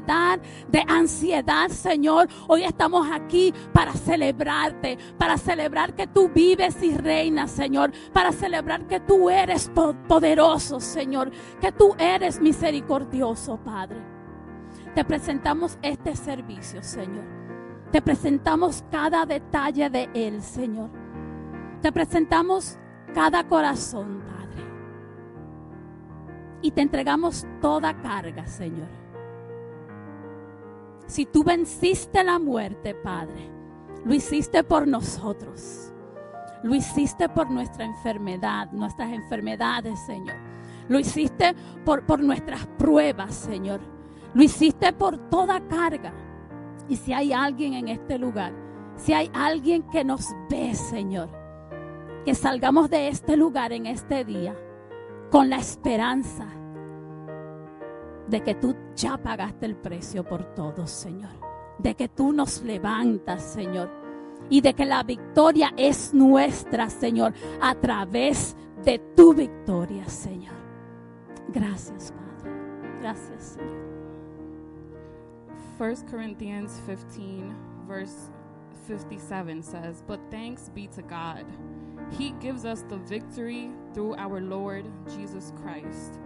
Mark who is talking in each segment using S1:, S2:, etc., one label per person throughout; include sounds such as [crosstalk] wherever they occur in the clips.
S1: de ansiedad, Señor. Hoy estamos aquí para celebrarte, para celebrar que tú vives y reinas, Señor, para celebrar que tú eres poderoso, Señor, que tú eres misericordioso, Padre. Te presentamos este servicio, Señor. Te presentamos cada detalle de él, Señor. Te presentamos cada corazón, Padre. Y te entregamos toda carga, Señor. Si tú venciste la muerte, Padre, lo hiciste por nosotros. Lo hiciste por nuestra enfermedad, nuestras enfermedades, Señor. Lo hiciste por, por nuestras pruebas, Señor. Lo hiciste por toda carga. Y si hay alguien en este lugar, si hay alguien que nos ve, Señor, que salgamos de este lugar en este día con la esperanza de que tú ya pagaste el precio por todos, Señor. De que tú nos levantas, Señor. Y de que la victoria es nuestra, Señor, a través de tu victoria, Señor. Gracias, Padre. Gracias, Señor.
S2: 1 Corinthians 15, verse 57 says, But thanks be to God. He gives us the victory through our Lord Jesus Christ.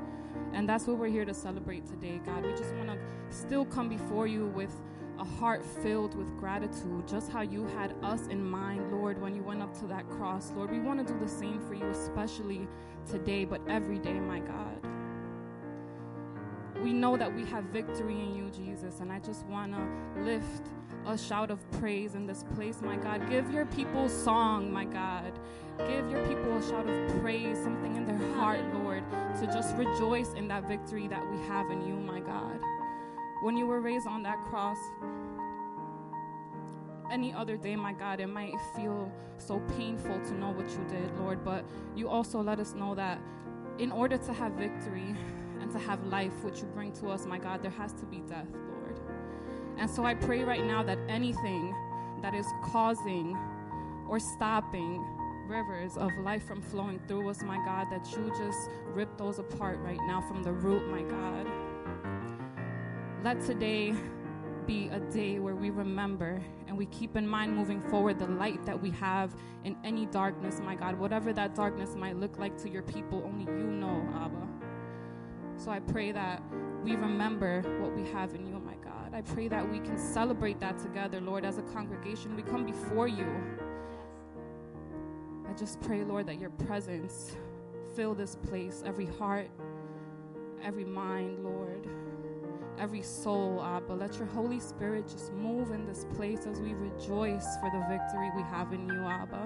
S2: And that's what we're here to celebrate today, God. We just want to still come before you with a heart filled with gratitude, just how you had us in mind, Lord, when you went up to that cross. Lord, we want to do the same for you, especially today, but every day, my God. We know that we have victory in you, Jesus, and I just want to lift a shout of praise in this place, my God. Give your people song, my God. Give your people a shout of praise, something in their heart, Lord, to just rejoice in that victory that we have in you, my God. When you were raised on that cross, any other day, my God, it might feel so painful to know what you did, Lord, but you also let us know that in order to have victory and to have life, which you bring to us, my God, there has to be death, Lord. And so I pray right now that anything that is causing or stopping rivers of life from flowing through us, my God, that you just rip those apart right now from the root, my God. Let today be a day where we remember and we keep in mind moving forward the light that we have in any darkness, my God. Whatever that darkness might look like to your people, only you know, Abba. So I pray that we remember what we have in you, my God. I pray that we can celebrate that together, Lord, as a congregation. We come before you I just pray, Lord, that your presence fill this place, every heart, every mind, Lord, every soul, Abba. Let your Holy Spirit just move in this place as we rejoice for the victory we have in you, Abba.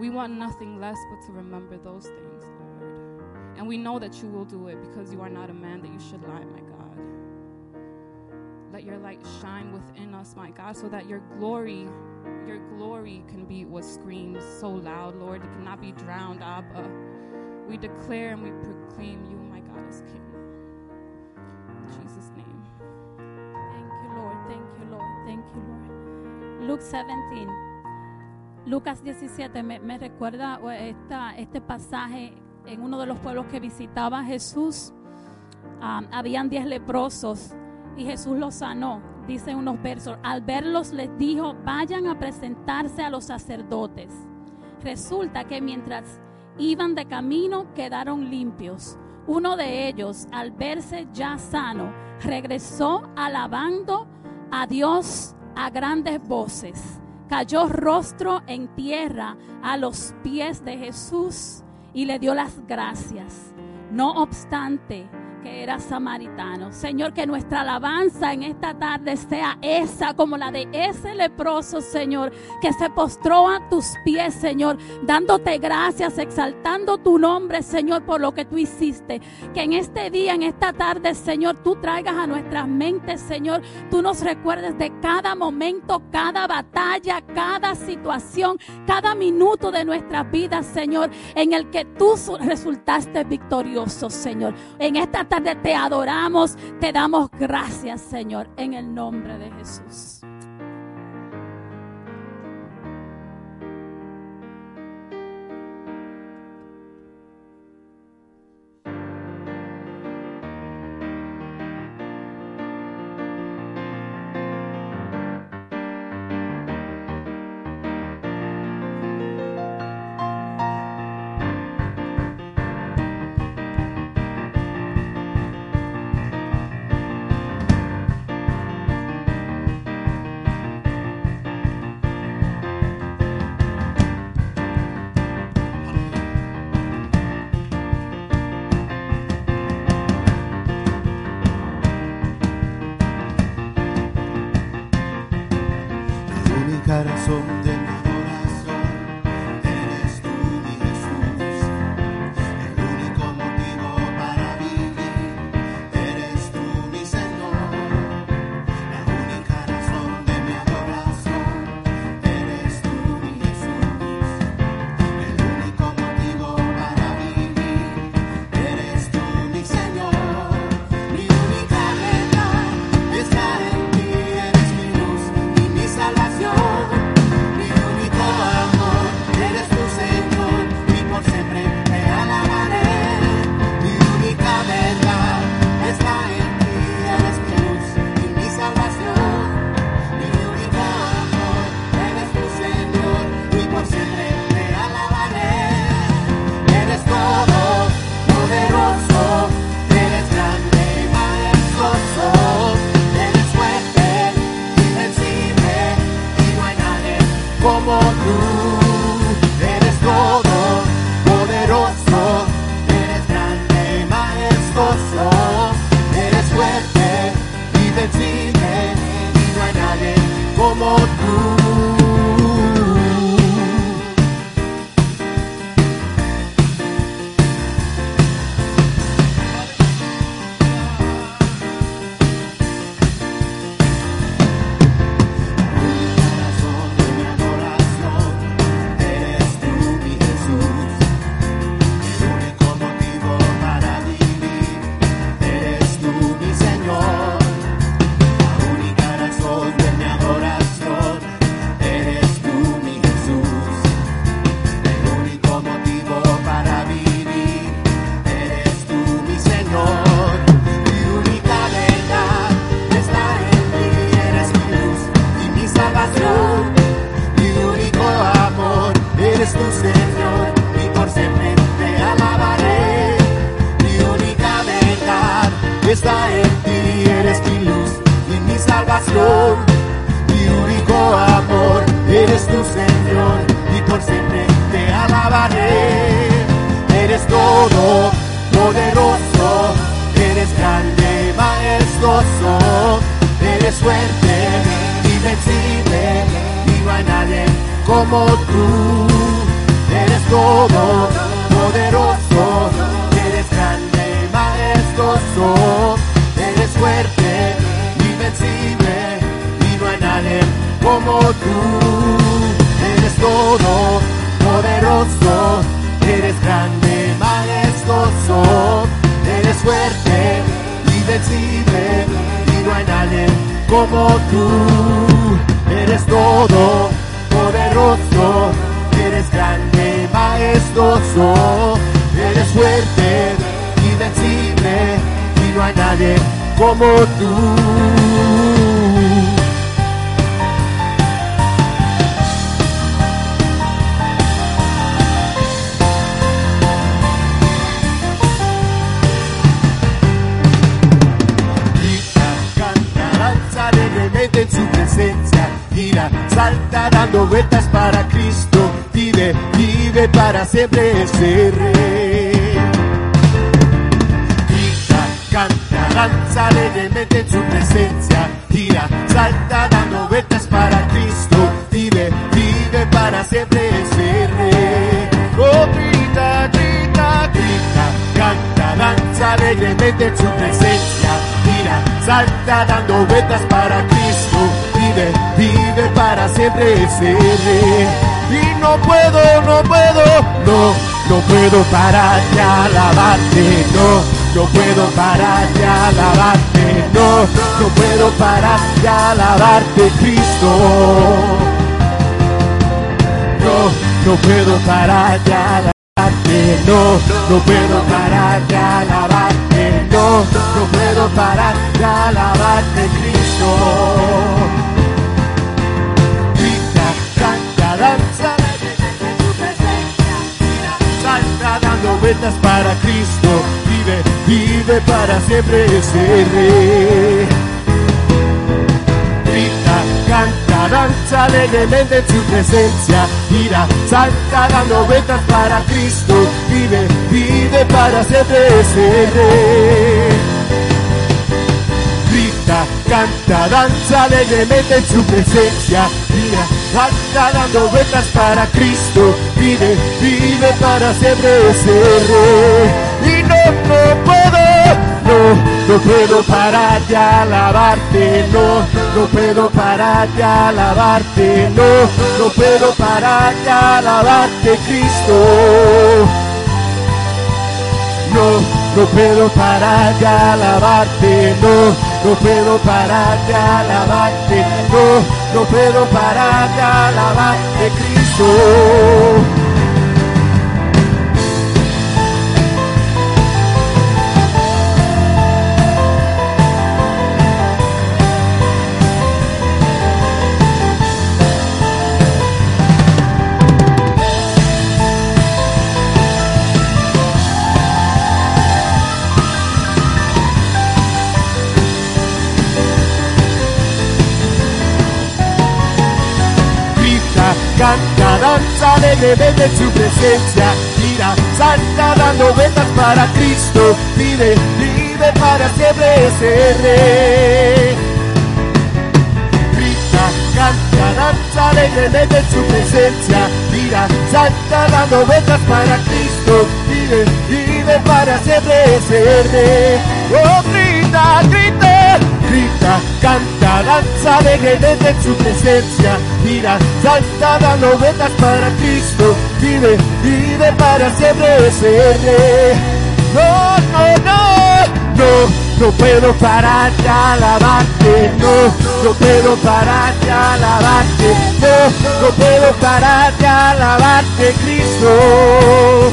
S2: We want nothing less but to remember those things, Lord. And we know that you will do it because you are not a man that you should lie, my God. Let your light shine within us, my God, so that your glory your glory can be what screams so loud, Lord. It cannot be drowned, Abba. We declare and we proclaim you, my God, as King. In Jesus' name.
S1: Thank you, Lord. Thank you, Lord. Thank you, Lord. Luke 17. Lucas 17 me, me recuerda esta, este pasaje en uno de los pueblos que visitaba Jesús. Um, habían diez leprosos y Jesús los sanó dice unos versos, al verlos les dijo, vayan a presentarse a los sacerdotes. Resulta que mientras iban de camino quedaron limpios. Uno de ellos, al verse ya sano, regresó alabando a Dios a grandes voces. Cayó rostro en tierra a los pies de Jesús y le dio las gracias. No obstante, que era samaritano. Señor, que nuestra alabanza en esta tarde sea esa, como la de ese leproso, Señor, que se postró a tus pies, Señor, dándote gracias, exaltando tu nombre, Señor, por lo que tú hiciste. Que en este día, en esta tarde, Señor, tú traigas a nuestras mentes, Señor, tú nos recuerdes de cada momento, cada batalla, cada situación, cada minuto de nuestras vidas, Señor, en el que tú resultaste victorioso, Señor. En esta tarde te adoramos, te damos gracias, Señor, en el nombre de Jesús.
S3: alabarte Cristo. No, no puedo parar de alabarte, no, no puedo parar de alabarte, no, no puedo parar de alabarte Cristo. grita canta danza salta dando vueltas para Cristo, vive, vive para siempre ese rey. Canta, danza alegremente en su presencia. Gira, salta, dando vueltas para Cristo. Vive, vive para siempre ese rey canta, danza alegremente en su presencia. Mira, salta dando vueltas para Cristo. Vive, vive para siempre ese rey. Y no, no puedo, no, no puedo parar de alabarte, no, no puedo parar de alabarte, no, no puedo parar de alabarte, Cristo. No, no puedo parar de alabarte, no, no puedo parar de alabarte, no, no puedo parar de alabarte, Cristo. Alegremente en su presencia, gira, salta dando vueltas para Cristo, vive, vive para siempre ese. Grita, canta, danza alegremente en su presencia, gira, salta dando vueltas para Cristo, vive, vive para siempre ese. Oh, grita, grita, grita, canta, danza alegremente en su presencia, gira, salta vueltas para Cristo, vive, vive para siempre ese. No, no, no, no, no puedo parar de alabarte, no, no puedo parar de alabarte, no, no puedo parar de alabarte, Cristo.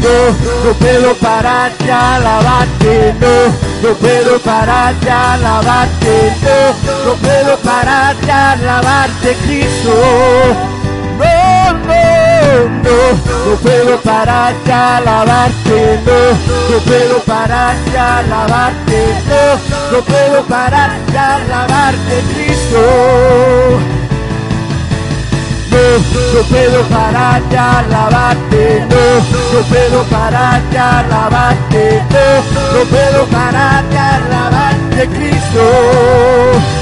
S3: No, no puedo parar de alabarte, no, no puedo parar de alabarte, no, no puedo parar de alabarte, Cristo. No, no, no, no puedo parar de alabarte, no, no puedo parar de alabarte, no, no puedo parar de alabarte, Cristo. No, puedo parar de alabarte, no, no puedo parar de alabarte, no, no puedo parar de alabarte, Cristo.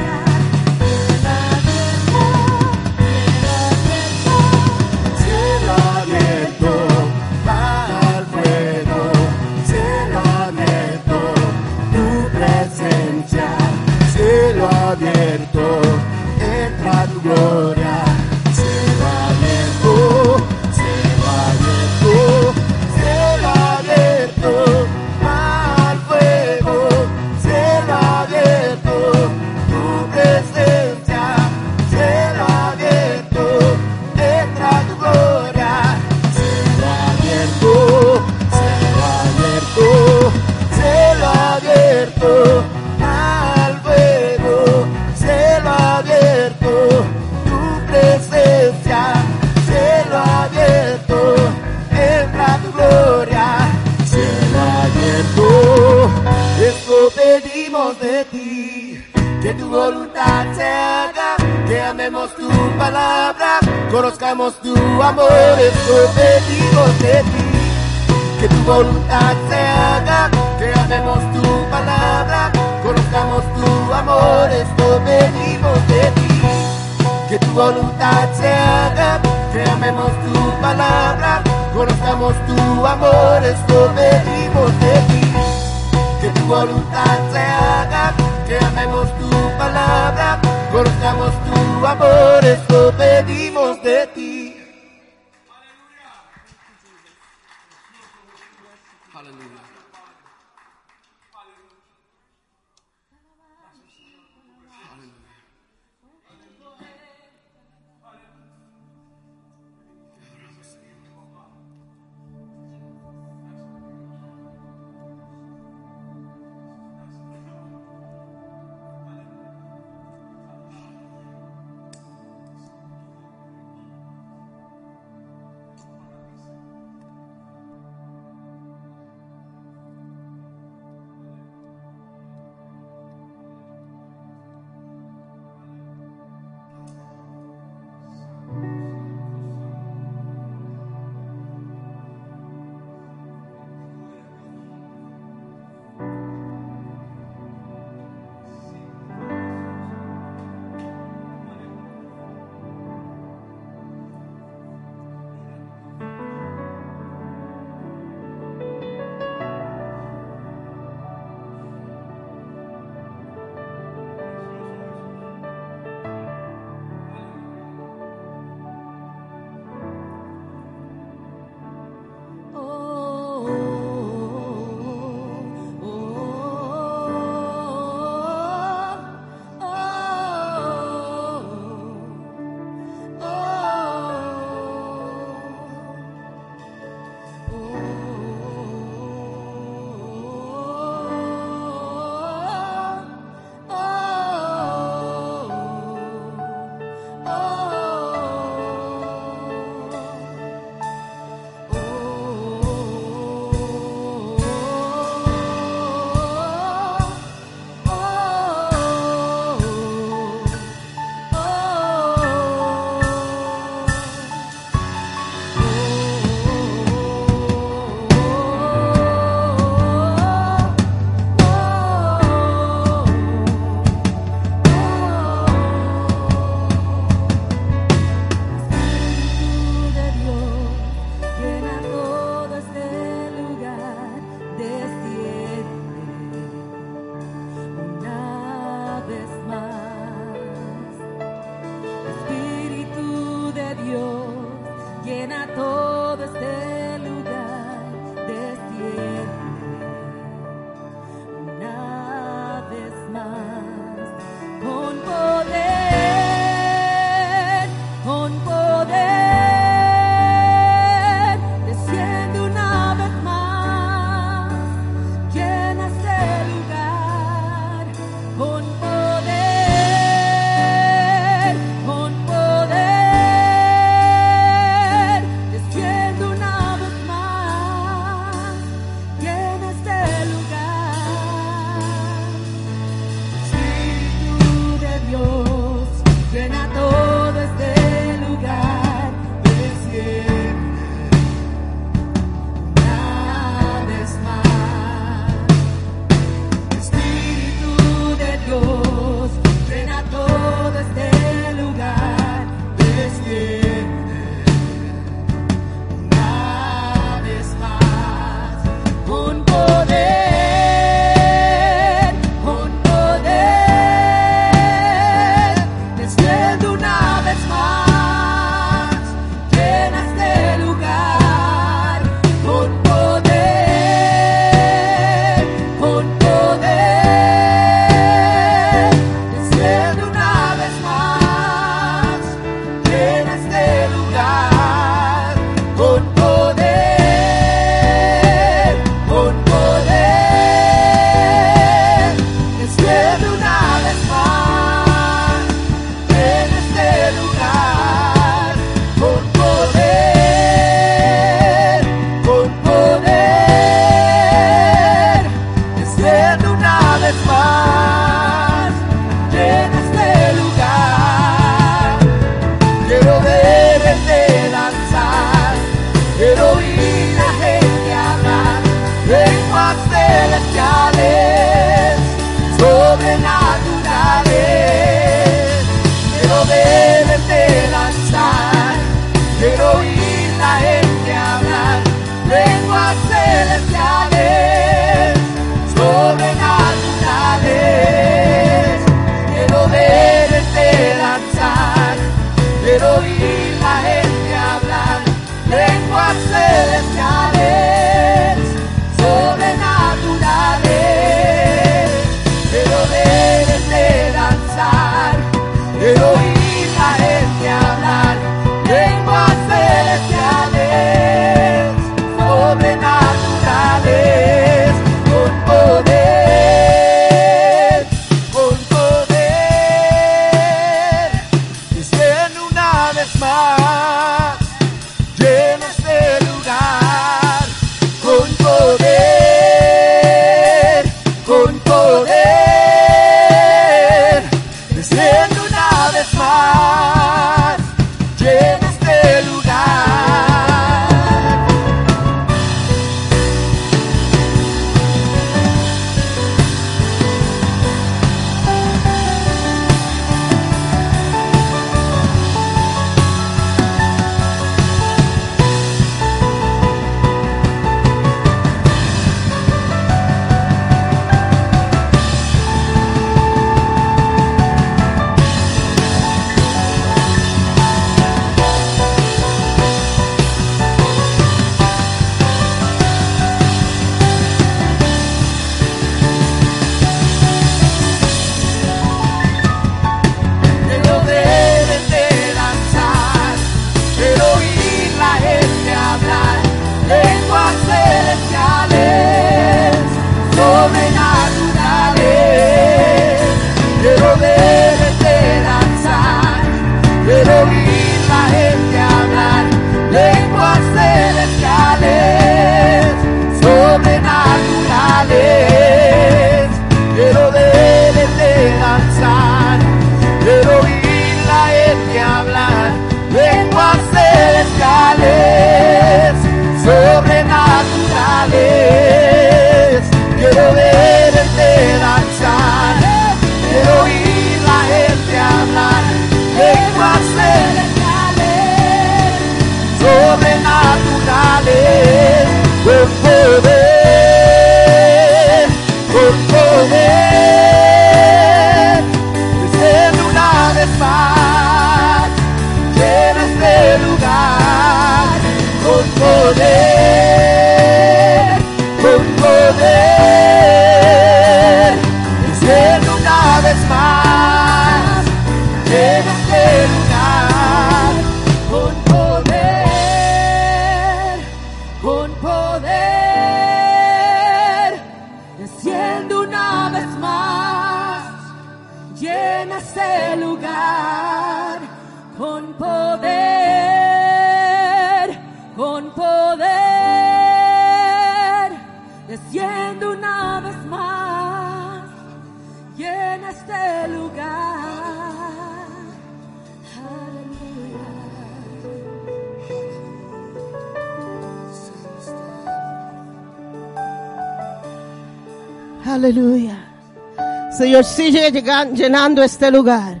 S4: Llenando este lugar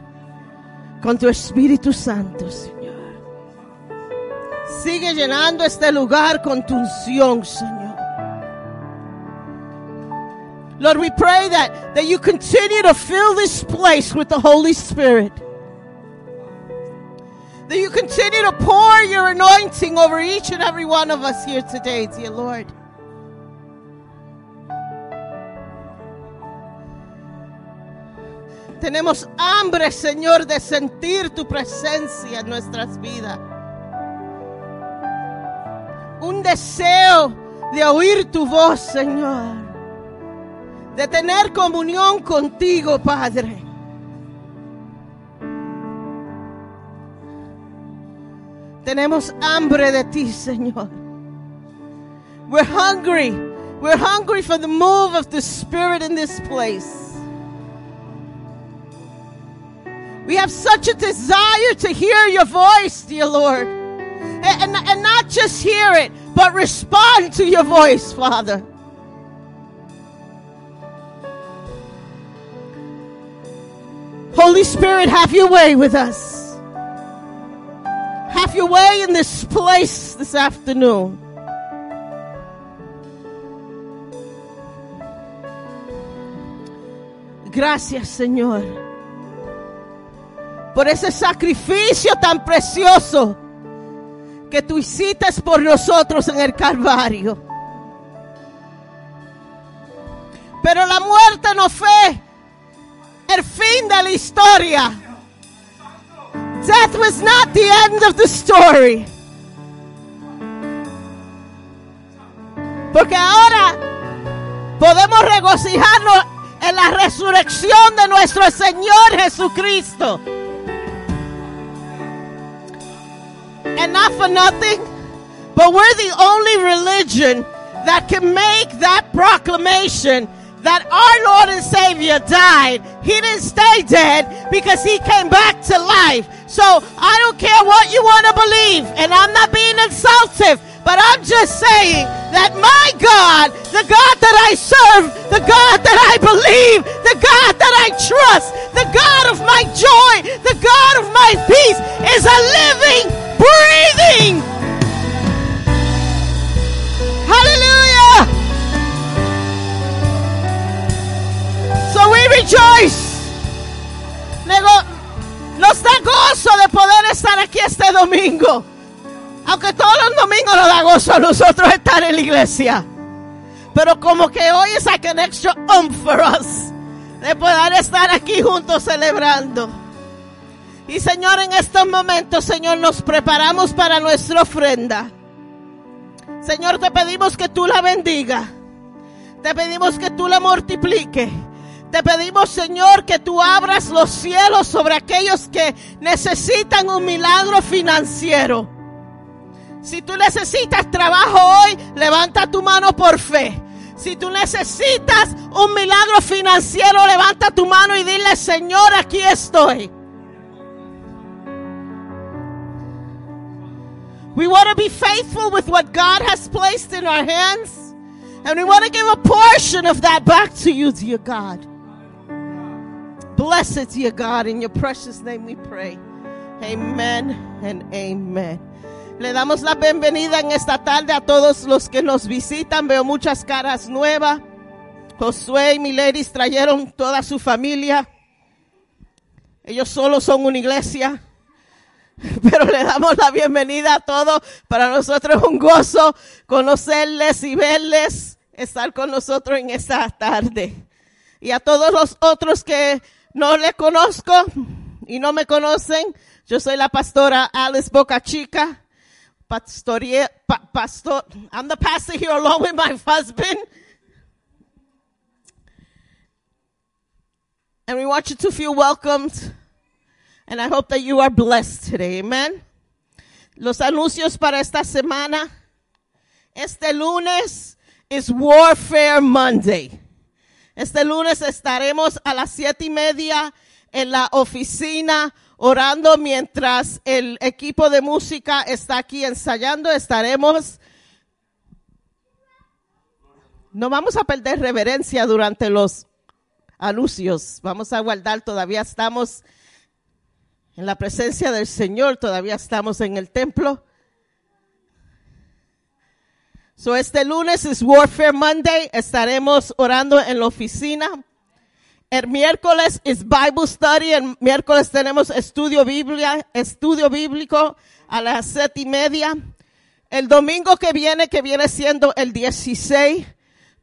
S4: con tu Espíritu Santo, Señor. Sigue llenando este lugar con tu unción, Señor. Lord, we pray that, that you continue to fill this place with the Holy Spirit. That you continue to pour your anointing over each and every one of us here today, dear Lord. Tenemos hambre, Señor, de sentir tu presencia en nuestras vidas. Un deseo de oír tu voz, Señor. De tener comunión contigo, Padre. Tenemos hambre de ti, Señor. We're hungry. We're hungry for the move of the Spirit in this place. We have such a desire to hear your voice, dear Lord. And, and, and not just hear it, but respond to your voice, Father. Holy Spirit, have your way with us. Have your way in this place this afternoon. Gracias, Señor. Por ese sacrificio tan precioso que tú hiciste por nosotros en el Calvario. Pero la muerte no fue el fin de la historia. Death was not the end of the story. Porque ahora podemos regocijarnos en la resurrección de nuestro Señor Jesucristo. And not for nothing, but we're the only religion that can make that proclamation that our Lord and Savior died. He didn't stay dead because he came back to life. So I don't care what you want to believe, and I'm not being insultive, but I'm just saying that my God, the God that I serve, the God that I believe, the God that I trust, the God of my joy, the God of my peace is a living, breathing. Hallelujah. So we rejoice. Nos da gozo de poder estar aquí este domingo. Aunque todos los domingos nos da gozo a nosotros estar en la iglesia. Pero como que hoy es like an extra um for us. De poder estar aquí juntos celebrando. Y Señor, en estos momentos, Señor, nos preparamos para nuestra ofrenda. Señor, te pedimos que tú la bendiga. Te pedimos que tú la multiplique. Te pedimos, Señor, que tú abras los cielos sobre aquellos que necesitan un milagro financiero. Si tú necesitas trabajo hoy, levanta tu mano por fe. Si tú necesitas un milagro financiero, levanta tu mano y dile, Señor, aquí estoy. We want to be faithful with what God has placed in our hands. And we want to give a portion of that back to you, dear God. Blessed, dear God, in your precious name we pray. Amen and amen. Le damos la bienvenida en esta tarde a todos los que nos visitan. Veo muchas caras nuevas. Josué y Mileris trajeron toda su familia. Ellos solo son una iglesia. [laughs] Pero le damos la bienvenida a todos. Para nosotros es un gozo conocerles y verles, estar con nosotros en esta tarde. Y a todos los otros que no le conozco y no me conocen, yo soy la pastora Alice Boca Chica. Pa- pastor, I'm the pastor here along with my husband. And we want you to feel welcomed. And I hope that you are blessed today. Amen. Los anuncios para esta semana. Este lunes es Warfare Monday. Este lunes estaremos a las siete y media en la oficina orando mientras el equipo de música está aquí ensayando. Estaremos. No vamos a perder reverencia durante los anuncios. Vamos a guardar, todavía estamos en la presencia del Señor, todavía estamos en el templo. So este lunes es Warfare Monday, estaremos orando en la oficina. El miércoles es Bible Study, el miércoles tenemos estudio biblia, estudio bíblico a las siete y media. El domingo que viene, que viene siendo el 16,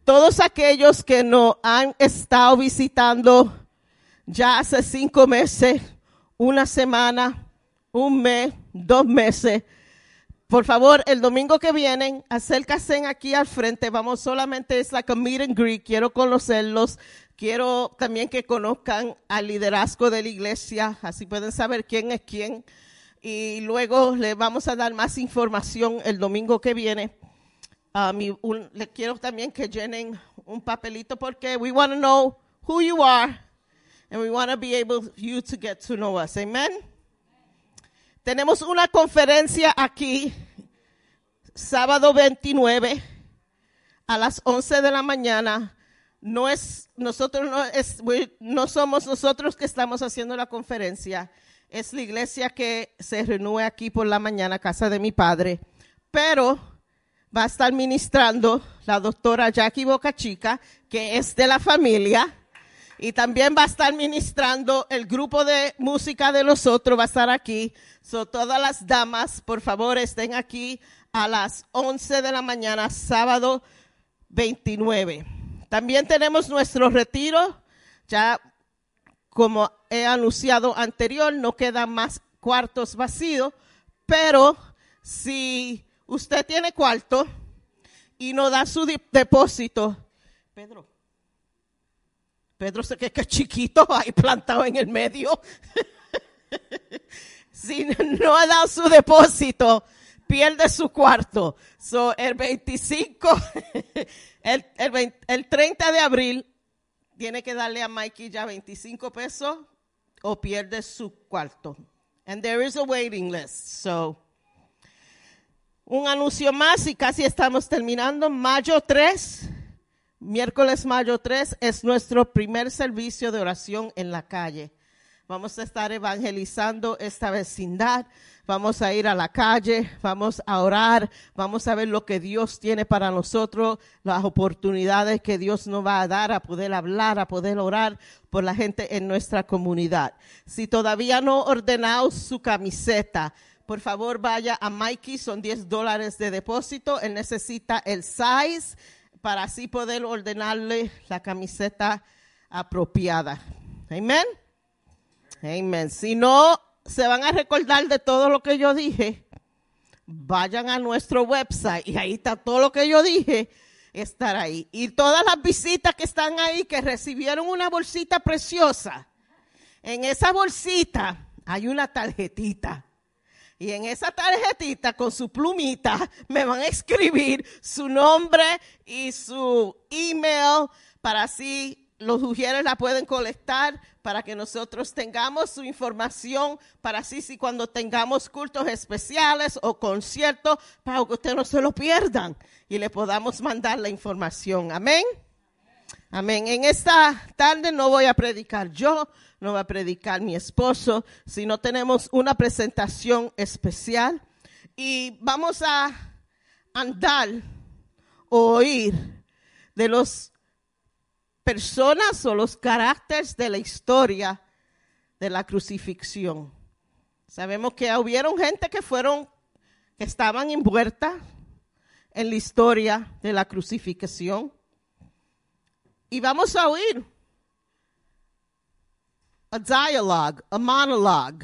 S4: todos aquellos que nos han estado visitando ya hace cinco meses, una semana, un mes, dos meses, por favor, el domingo que vienen, acérquense aquí al frente. Vamos solamente, es like a meet and greet. Quiero conocerlos. Quiero también que conozcan al liderazgo de la iglesia. Así pueden saber quién es quién. Y luego le vamos a dar más información el domingo que viene. Um, un- le quiero también que llenen un papelito porque we want to know who you are and we want to be able you to get to know us. Amen. Tenemos una conferencia aquí, sábado 29, a las 11 de la mañana. no es nosotros no es we- no somos nosotros que estamos haciendo la conferencia, es la iglesia que se reúne aquí por la mañana, casa de mi padre, pero va a estar ministrando la doctora Jackie Boca Chica, que es de la familia, y también va a estar ministrando el grupo de música de los otros, va a estar aquí. So, todas las damas, por favor, estén aquí a las 11 de la mañana, sábado 29. También tenemos nuestro retiro, ya como he anunciado anterior, no quedan más cuartos vacíos, pero si usted tiene cuarto y no da su depósito, Pedro, Pedro se que es chiquito [laughs] ahí plantado en el medio. [laughs] si no ha dado su depósito, pierde su cuarto. So, el 25, [laughs] el, el, 20 el 30 de abril, tiene que darle a Mikey ya 25 pesos o pierde su cuarto. And there is a waiting list. So, un anuncio más y casi estamos terminando. Mayo 3, miércoles mayo 3 es nuestro primer servicio de oración en la calle. Vamos a estar evangelizando esta vecindad. Vamos a ir a la calle, vamos a orar, vamos a ver lo que Dios tiene para nosotros, las oportunidades que Dios nos va a dar a poder hablar, a poder orar por la gente en nuestra comunidad. Si todavía no ha ordenado su camiseta, por favor vaya a Mikey, son 10 dólares de depósito. Él necesita el size para así poder ordenarle la camiseta apropiada. Amén. Amén. Si no se van a recordar de todo lo que yo dije, vayan a nuestro website y ahí está todo lo que yo dije, estar ahí. Y todas las visitas que están ahí, que recibieron una bolsita preciosa, en esa bolsita hay una tarjetita. Y en esa tarjetita con su plumita me van a escribir su nombre y su email para así los ujieres la pueden colectar para que nosotros tengamos su información para así si cuando tengamos cultos especiales o conciertos para que ustedes no se lo pierdan y le podamos mandar la información. Amén. Amén. En esta tarde no voy a predicar yo, no va a predicar mi esposo, sino tenemos una presentación especial y vamos a andar o oír de los personas o los caracteres de la historia de la crucifixión. Sabemos que hubieron gente que fueron, que estaban envueltas en la historia de la crucifixión. Y vamos a oír a dialogue, a monologue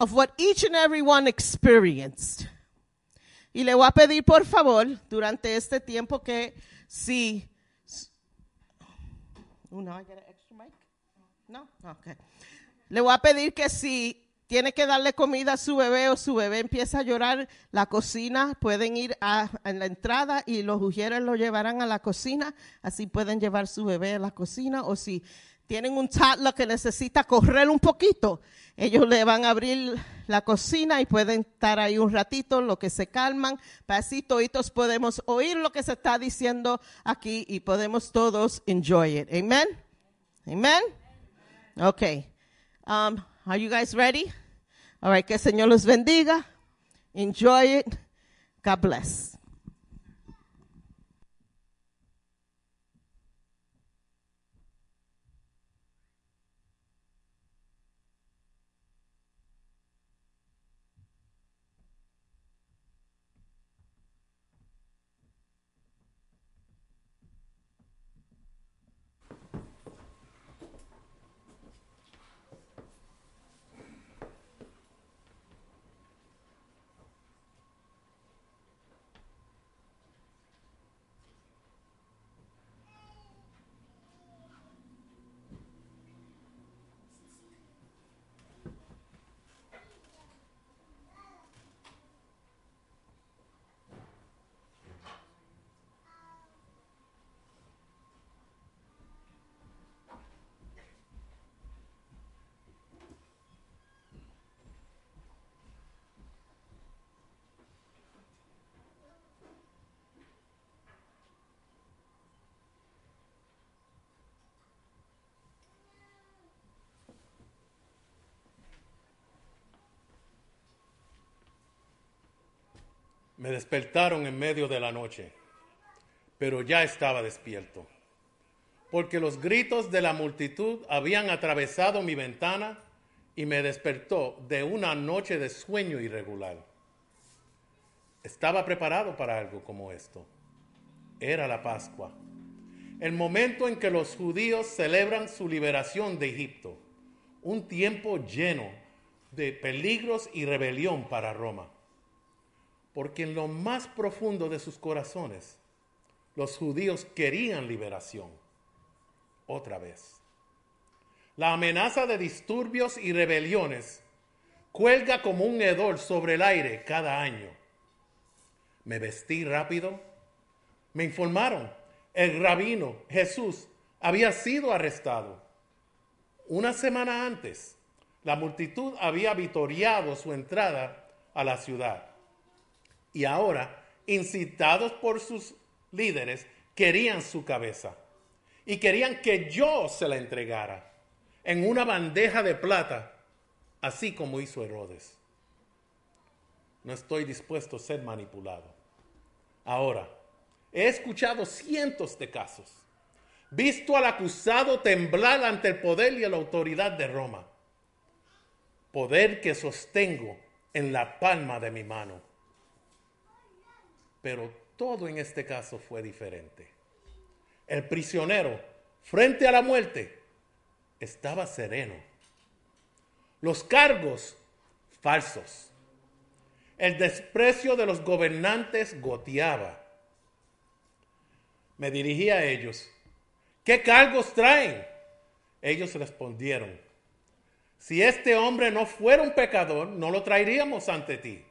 S4: of what each and every one experienced. Y le voy a pedir, por favor, durante este tiempo que si... Oh, no, I get an extra mic? No? Okay. Le voy a pedir que si tiene que darle comida a su bebé o su bebé empieza a llorar, la cocina, pueden ir a, en la entrada y los ujieres lo llevarán a la cocina, así pueden llevar su bebé a la cocina o si tienen un toddler que necesita correr un poquito, ellos le van a abrir la cocina y pueden estar ahí un ratito, lo que se calman, para así toditos podemos oír lo que se está diciendo aquí y podemos todos enjoy it. Amen. Amen. Okay. Um, are you guys ready? All right, que Señor los bendiga. Enjoy it. God bless.
S5: Me despertaron en medio de la noche, pero ya estaba despierto, porque los gritos de la multitud habían atravesado mi ventana y me despertó de una noche de sueño irregular. Estaba preparado para algo como esto. Era la Pascua, el momento en que los judíos celebran su liberación de Egipto, un tiempo lleno de peligros y rebelión para Roma porque en lo más profundo de sus corazones los judíos querían liberación. Otra vez. La amenaza de disturbios y rebeliones cuelga como un hedor sobre el aire cada año. Me vestí rápido. Me informaron, el rabino Jesús había sido arrestado. Una semana antes, la multitud había vitoriado su entrada a la ciudad y ahora, incitados por sus líderes, querían su cabeza y querían que yo se la entregara en una bandeja de plata, así como hizo Herodes. No estoy dispuesto a ser manipulado. Ahora, he escuchado cientos de casos, visto al acusado temblar ante el poder y la autoridad de Roma, poder que sostengo en la palma de mi mano pero todo en este caso fue diferente. El prisionero, frente a la muerte, estaba sereno. Los cargos, falsos. El desprecio de los gobernantes goteaba. Me dirigí a ellos. ¿Qué cargos traen? Ellos respondieron, si este hombre no fuera un pecador, no lo traeríamos ante ti.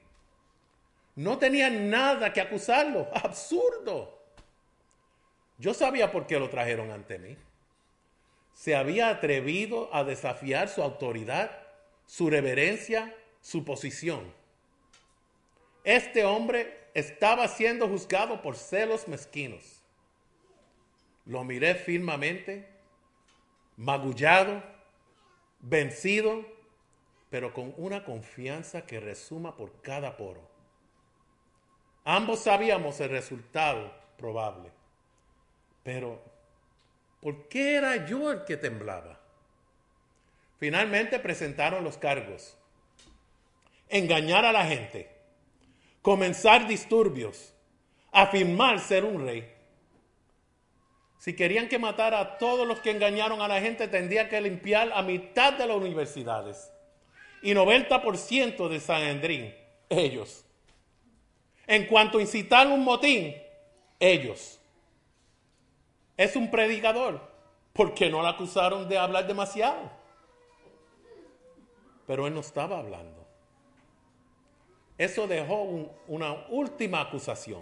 S5: No tenía nada que acusarlo. Absurdo. Yo sabía por qué lo trajeron ante mí. Se había atrevido a desafiar su autoridad, su reverencia, su posición. Este hombre estaba siendo juzgado por celos mezquinos. Lo miré firmemente, magullado, vencido, pero con una confianza que resuma por cada poro. Ambos sabíamos el resultado probable. Pero, ¿por qué era yo el que temblaba? Finalmente presentaron los cargos. Engañar a la gente, comenzar disturbios, afirmar ser un rey. Si querían que matara a todos los que engañaron a la gente, tendría que limpiar a mitad de las universidades y 90% de San Endrín, ellos. En cuanto a incitar un motín, ellos. Es un predicador, porque no le acusaron de hablar demasiado. Pero él no estaba hablando. Eso dejó una última acusación.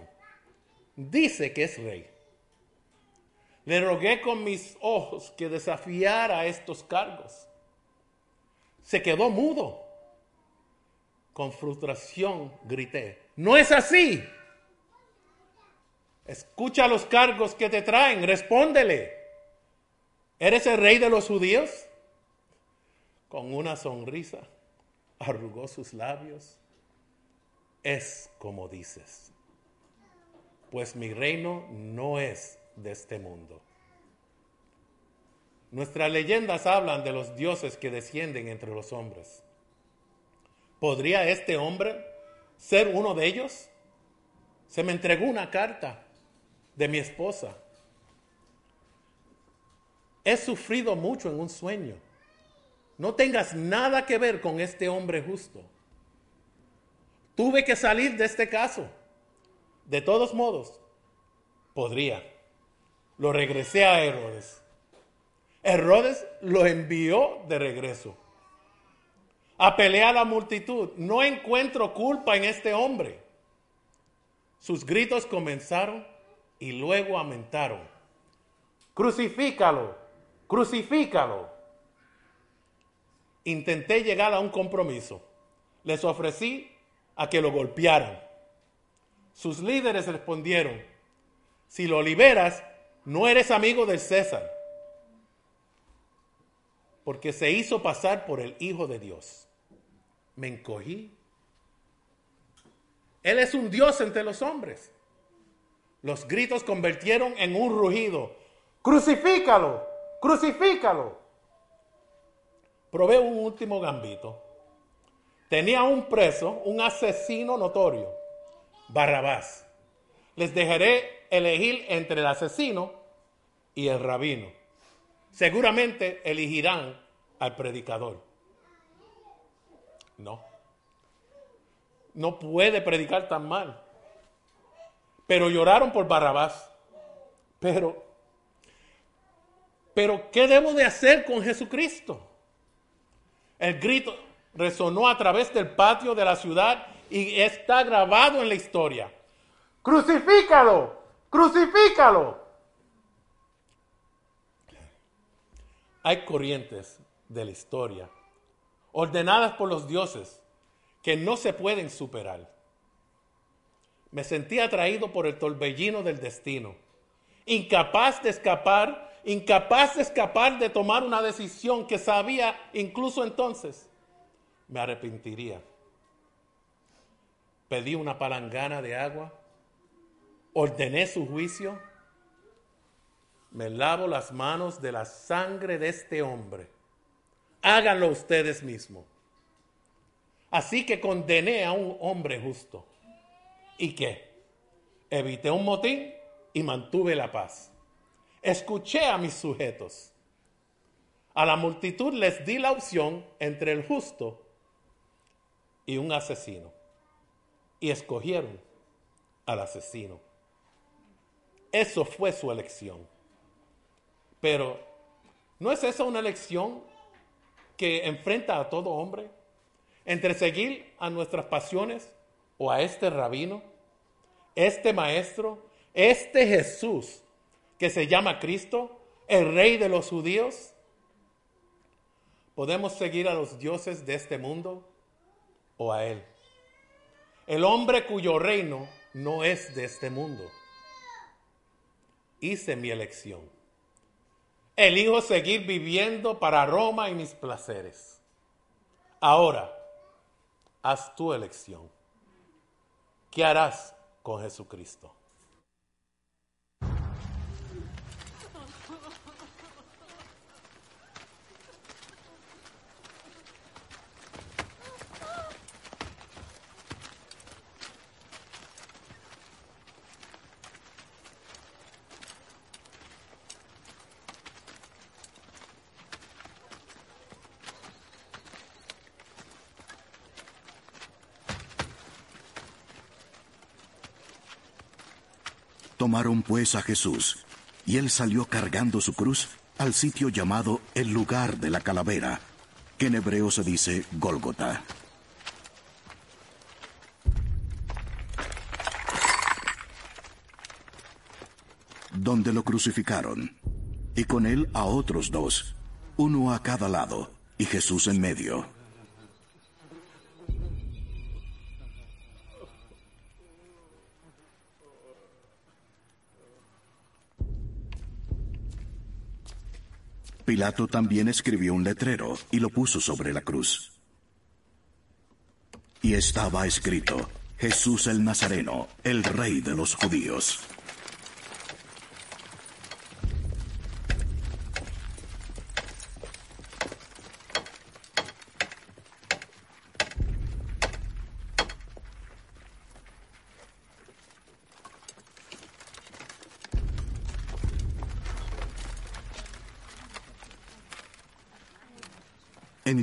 S5: Dice que es rey. Le rogué con mis ojos que desafiara estos cargos. Se quedó mudo. Con frustración grité, no es así. Escucha los cargos que te traen, respóndele. ¿Eres el rey de los judíos? Con una sonrisa, arrugó sus labios. Es como dices, pues mi reino no es de este mundo. Nuestras leyendas hablan de los dioses que descienden entre los hombres. ¿Podría este hombre ser uno de ellos? Se me entregó una carta de mi esposa. He sufrido mucho en un sueño. No tengas nada que ver con este hombre justo. Tuve que salir de este caso. De todos modos, podría. Lo regresé a Herodes. Herodes lo envió de regreso apelé a la multitud, no encuentro culpa en este hombre. Sus gritos comenzaron y luego aumentaron. Crucifícalo, crucifícalo. Intenté llegar a un compromiso. Les ofrecí a que lo golpearan. Sus líderes respondieron, si lo liberas, no eres amigo del César, porque se hizo pasar por el Hijo de Dios me encogí. Él es un Dios entre los hombres. Los gritos convirtieron en un rugido. Crucifícalo, crucifícalo. Probé un último gambito. Tenía un preso, un asesino notorio, Barrabás. Les dejaré elegir entre el asesino y el rabino. Seguramente elegirán al predicador. No. No puede predicar tan mal. Pero lloraron por Barrabás. Pero, pero, ¿qué debo de hacer con Jesucristo? El grito resonó a través del patio de la ciudad y está grabado en la historia. Crucifícalo, crucifícalo. Hay corrientes de la historia ordenadas por los dioses que no se pueden superar. Me sentí atraído por el torbellino del destino, incapaz de escapar, incapaz de escapar de tomar una decisión que sabía incluso entonces me arrepentiría. Pedí una palangana de agua, ordené su juicio, me lavo las manos de la sangre de este hombre. Háganlo ustedes mismos. Así que condené a un hombre justo. ¿Y qué? Evité un motín y mantuve la paz. Escuché a mis sujetos. A la multitud les di la opción entre el justo y un asesino. Y escogieron al asesino. Eso fue su elección. Pero, ¿no es esa una elección que enfrenta a todo hombre? Entre seguir a nuestras pasiones o a este rabino, este maestro, este Jesús que se llama Cristo, el rey de los judíos. ¿Podemos seguir a los dioses de este mundo o a Él? El hombre cuyo reino no es de este mundo. Hice mi elección. Elijo seguir viviendo para Roma y mis placeres. Ahora, haz tu elección. ¿Qué harás con Jesucristo?
S6: Tomaron pues a Jesús, y él salió cargando su cruz al sitio llamado el lugar de la calavera, que en hebreo se dice Gólgota. Donde lo crucificaron, y con él a otros dos, uno a cada lado, y Jesús en medio. Pilato también escribió un letrero y lo puso sobre la cruz. Y estaba escrito, Jesús el Nazareno, el rey de los judíos.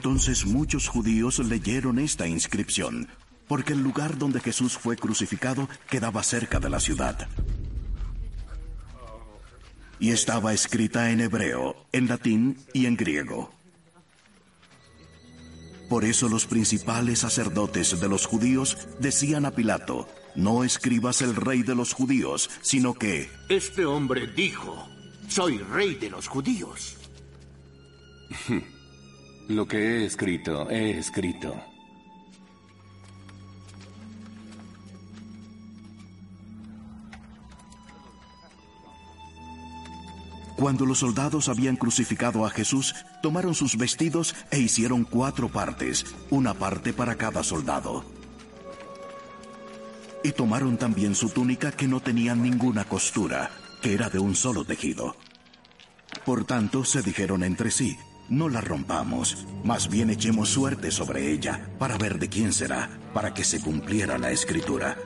S6: Entonces muchos judíos leyeron esta inscripción, porque el lugar donde Jesús fue crucificado quedaba cerca de la ciudad. Y estaba escrita en hebreo, en latín y en griego. Por eso los principales sacerdotes de los judíos decían a Pilato, no escribas el rey de los judíos, sino que
S7: Este hombre dijo, soy rey de los judíos. [laughs]
S8: Lo que he escrito, he escrito.
S6: Cuando los soldados habían crucificado a Jesús, tomaron sus vestidos e hicieron cuatro partes, una parte para cada soldado. Y tomaron también su túnica que no tenía ninguna costura, que era de un solo tejido. Por tanto se dijeron entre sí, no la rompamos, más bien echemos suerte sobre ella, para ver de quién será, para que se cumpliera la escritura.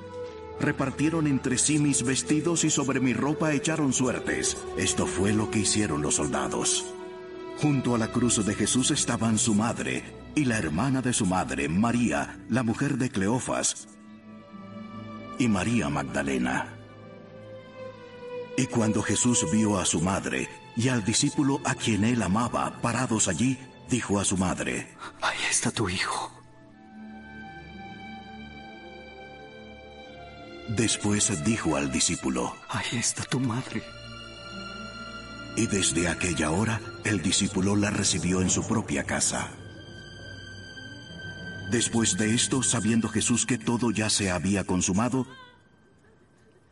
S6: Repartieron entre sí mis vestidos y sobre mi ropa echaron suertes. Esto fue lo que hicieron los soldados. Junto a la cruz de Jesús estaban su madre y la hermana de su madre, María, la mujer de Cleofas, y María Magdalena. Y cuando Jesús vio a su madre y al discípulo a quien él amaba parados allí, dijo a su madre,
S9: Ahí está tu hijo.
S6: Después dijo al discípulo,
S9: Ahí está tu madre.
S6: y desde aquella hora el discípulo la recibió en su propia casa. Después de esto, sabiendo Jesús que todo ya se había consumado,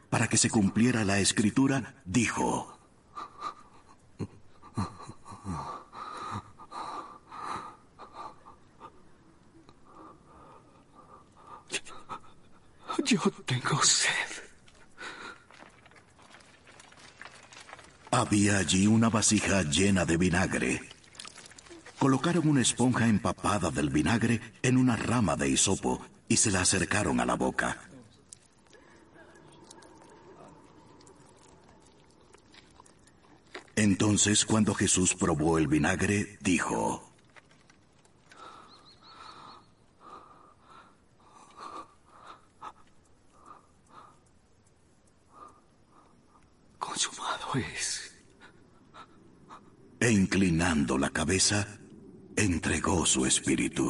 S6: para que se cumpliera la escritura, dijo,
S9: Yo tengo sed.
S6: Había allí una vasija llena de vinagre. Colocaron una esponja empapada del vinagre en una rama de hisopo y se la acercaron a la boca. Entonces cuando Jesús probó el vinagre, dijo,
S9: Consumado es.
S6: e inclinando la cabeza, entregó su espíritu.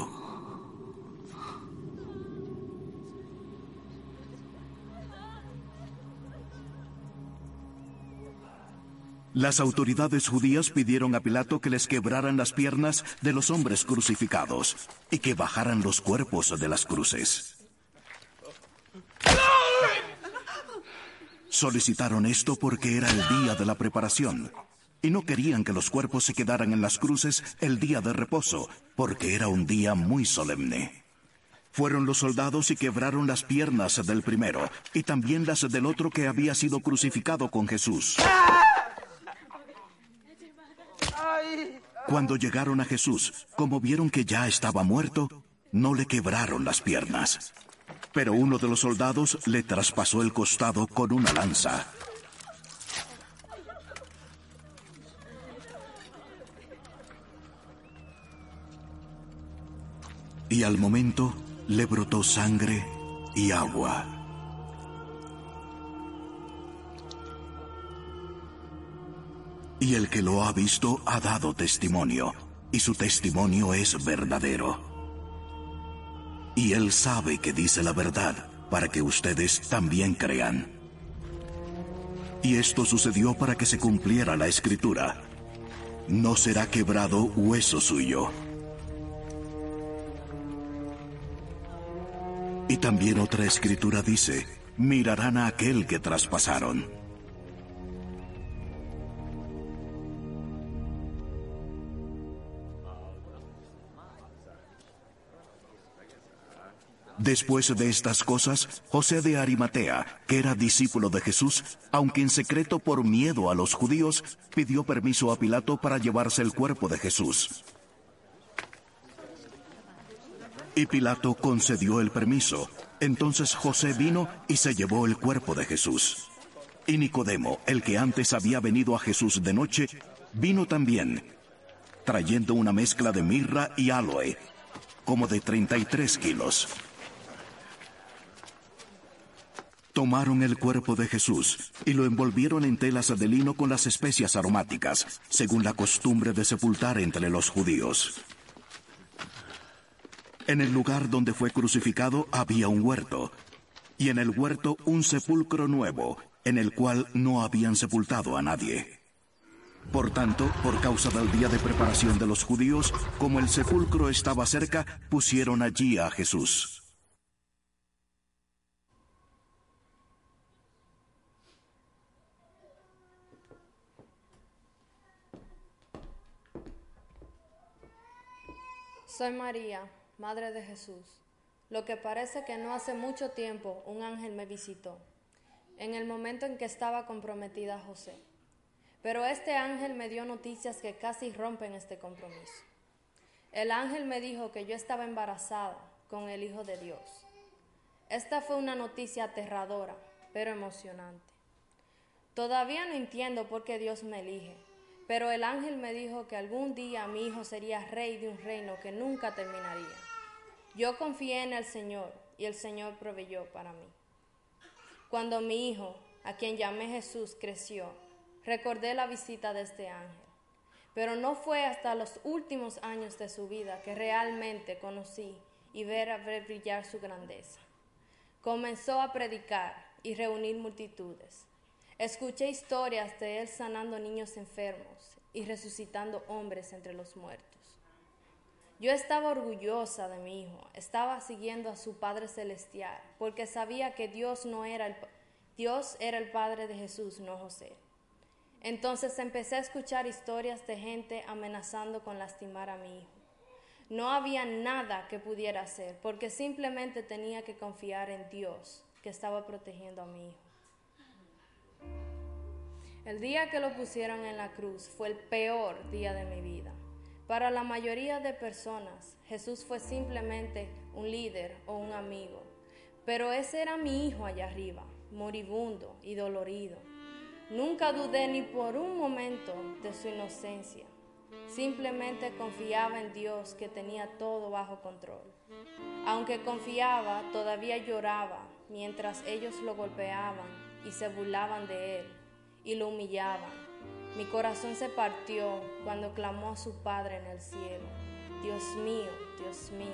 S6: Las autoridades judías pidieron a Pilato que les quebraran las piernas de los hombres crucificados y que bajaran los cuerpos de las cruces. Solicitaron esto porque era el día de la preparación y no querían que los cuerpos se quedaran en las cruces el día de reposo, porque era un día muy solemne. Fueron los soldados y quebraron las piernas del primero y también las del otro que había sido crucificado con Jesús. Cuando llegaron a Jesús, como vieron que ya estaba muerto, no le quebraron las piernas. Pero uno de los soldados le traspasó el costado con una lanza. Y al momento le brotó sangre y agua. Y el que lo ha visto ha dado testimonio, y su testimonio es verdadero. Y él sabe que dice la verdad, para que ustedes también crean. Y esto sucedió para que se cumpliera la escritura. No será quebrado hueso suyo. Y también otra escritura dice, mirarán a aquel que traspasaron. Después de estas cosas, José de Arimatea, que era discípulo de Jesús, aunque en secreto por miedo a los judíos, pidió permiso a Pilato para llevarse el cuerpo de Jesús. Y Pilato concedió el permiso. Entonces José vino y se llevó el cuerpo de Jesús. Y Nicodemo, el que antes había venido a Jesús de noche, vino también, trayendo una mezcla de mirra y aloe, como de 33 kilos. Tomaron el cuerpo de Jesús y lo envolvieron en telas de lino con las especias aromáticas, según la costumbre de sepultar entre los judíos. En el lugar donde fue crucificado había un huerto, y en el huerto un sepulcro nuevo, en el cual no habían sepultado a nadie. Por tanto, por causa del día de preparación de los judíos, como el sepulcro estaba cerca, pusieron allí a Jesús.
S10: Soy María, Madre de Jesús. Lo que parece que no hace mucho tiempo un ángel me visitó, en el momento en que estaba comprometida a José. Pero este ángel me dio noticias que casi rompen este compromiso. El ángel me dijo que yo estaba embarazada con el Hijo de Dios. Esta fue una noticia aterradora, pero emocionante. Todavía no entiendo por qué Dios me elige, pero el ángel me dijo que algún día mi hijo sería rey de un reino que nunca terminaría. Yo confié en el Señor y el Señor proveyó para mí. Cuando mi hijo, a quien llamé Jesús, creció, recordé la visita de este ángel. Pero no fue hasta los últimos años de su vida que realmente conocí y ver ver brillar su grandeza. Comenzó a predicar y reunir multitudes. Escuché historias de él sanando niños enfermos y resucitando hombres entre los muertos. Yo estaba orgullosa de mi hijo, estaba siguiendo a su Padre celestial, porque sabía que Dios no era el Dios era el Padre de Jesús, no José. Entonces empecé a escuchar historias de gente amenazando con lastimar a mi hijo. No había nada que pudiera hacer, porque simplemente tenía que confiar en Dios que estaba protegiendo a mi hijo. El día que lo pusieron en la cruz fue el peor día de mi vida. Para la mayoría de personas, Jesús fue simplemente un líder o un amigo, pero ese era mi hijo allá arriba, moribundo y dolorido. Nunca dudé ni por un momento de su inocencia. Simplemente confiaba en Dios que tenía todo bajo control. Aunque confiaba, todavía lloraba mientras ellos lo golpeaban y se burlaban de él y lo humillaban. Mi corazón se partió cuando clamó a su Padre en el cielo. Dios mío, Dios mío,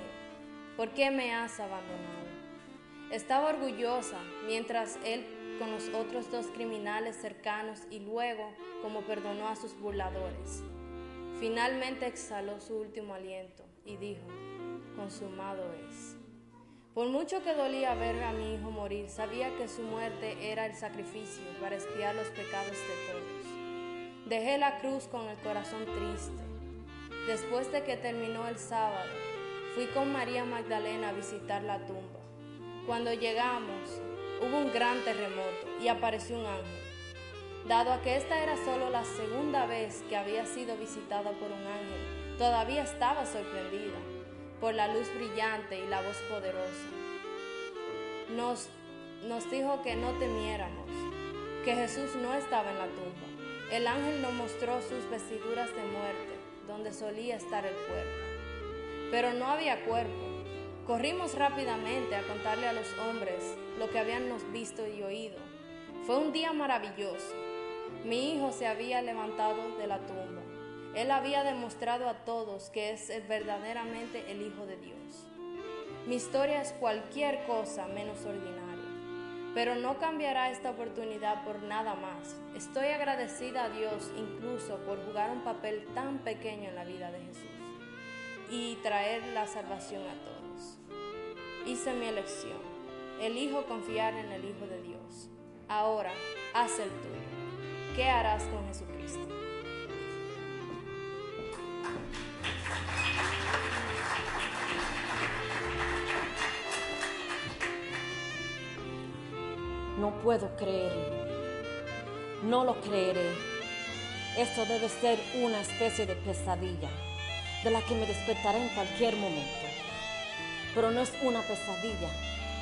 S10: ¿por qué me has abandonado? Estaba orgullosa mientras él con los otros dos criminales cercanos y luego como perdonó a sus burladores. Finalmente exhaló su último aliento y dijo, consumado es. Por mucho que dolía ver a mi hijo morir, sabía que su muerte era el sacrificio para expiar los pecados de todos. Dejé la cruz con el corazón triste. Después de que terminó el sábado, fui con María Magdalena a visitar la tumba. Cuando llegamos, hubo un gran terremoto y apareció un ángel. Dado a que esta era solo la segunda vez que había sido visitada por un ángel, todavía estaba sorprendida por la luz brillante y la voz poderosa. Nos, nos dijo que no temiéramos, que Jesús no estaba en la tumba. El ángel nos mostró sus vestiduras de muerte, donde solía estar el cuerpo. Pero no había cuerpo. Corrimos rápidamente a contarle a los hombres lo que habíamos visto y oído. Fue un día maravilloso. Mi hijo se había levantado de la tumba. Él había demostrado a todos que es verdaderamente el Hijo de Dios. Mi historia es cualquier cosa menos ordinaria, pero no cambiará esta oportunidad por nada más. Estoy agradecida a Dios incluso por jugar un papel tan pequeño en la vida de Jesús y traer la salvación a todos. Hice mi elección. Elijo confiar en el Hijo de Dios. Ahora, haz el tuyo. ¿Qué harás con Jesucristo?
S11: No puedo creerlo. No lo creeré. Esto debe ser una especie de pesadilla de la que me despertaré en cualquier momento. Pero no es una pesadilla,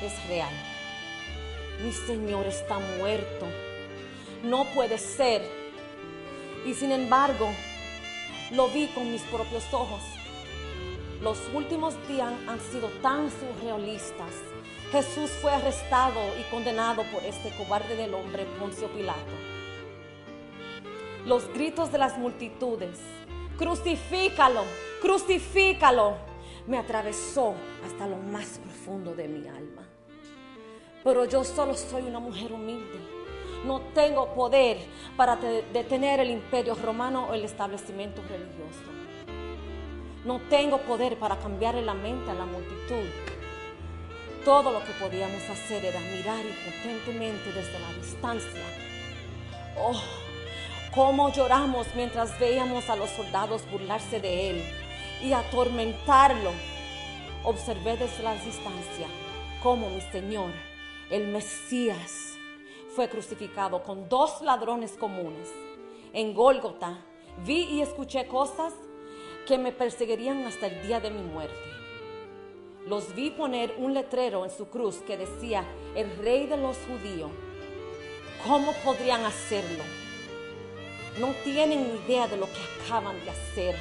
S11: es real. Mi Señor está muerto. No puede ser. Y sin embargo, lo vi con mis propios ojos. Los últimos días han sido tan surrealistas. Jesús fue arrestado y condenado por este cobarde del hombre Poncio Pilato. Los gritos de las multitudes, crucifícalo, crucifícalo, me atravesó hasta lo más profundo de mi alma. Pero yo solo soy una mujer humilde. No tengo poder para detener el imperio romano o el establecimiento religioso. No tengo poder para cambiarle la mente a la multitud. Todo lo que podíamos hacer era mirar impotentemente desde la distancia. Oh, cómo lloramos mientras veíamos a los soldados burlarse de él y atormentarlo. observé desde la distancia cómo mi Señor, el Mesías, fue crucificado con dos ladrones comunes. En Gólgota vi y escuché cosas que me perseguirían hasta el día de mi muerte. Los vi poner un letrero en su cruz que decía, el rey de los judíos. ¿Cómo podrían hacerlo? No tienen idea de lo que acaban de hacer.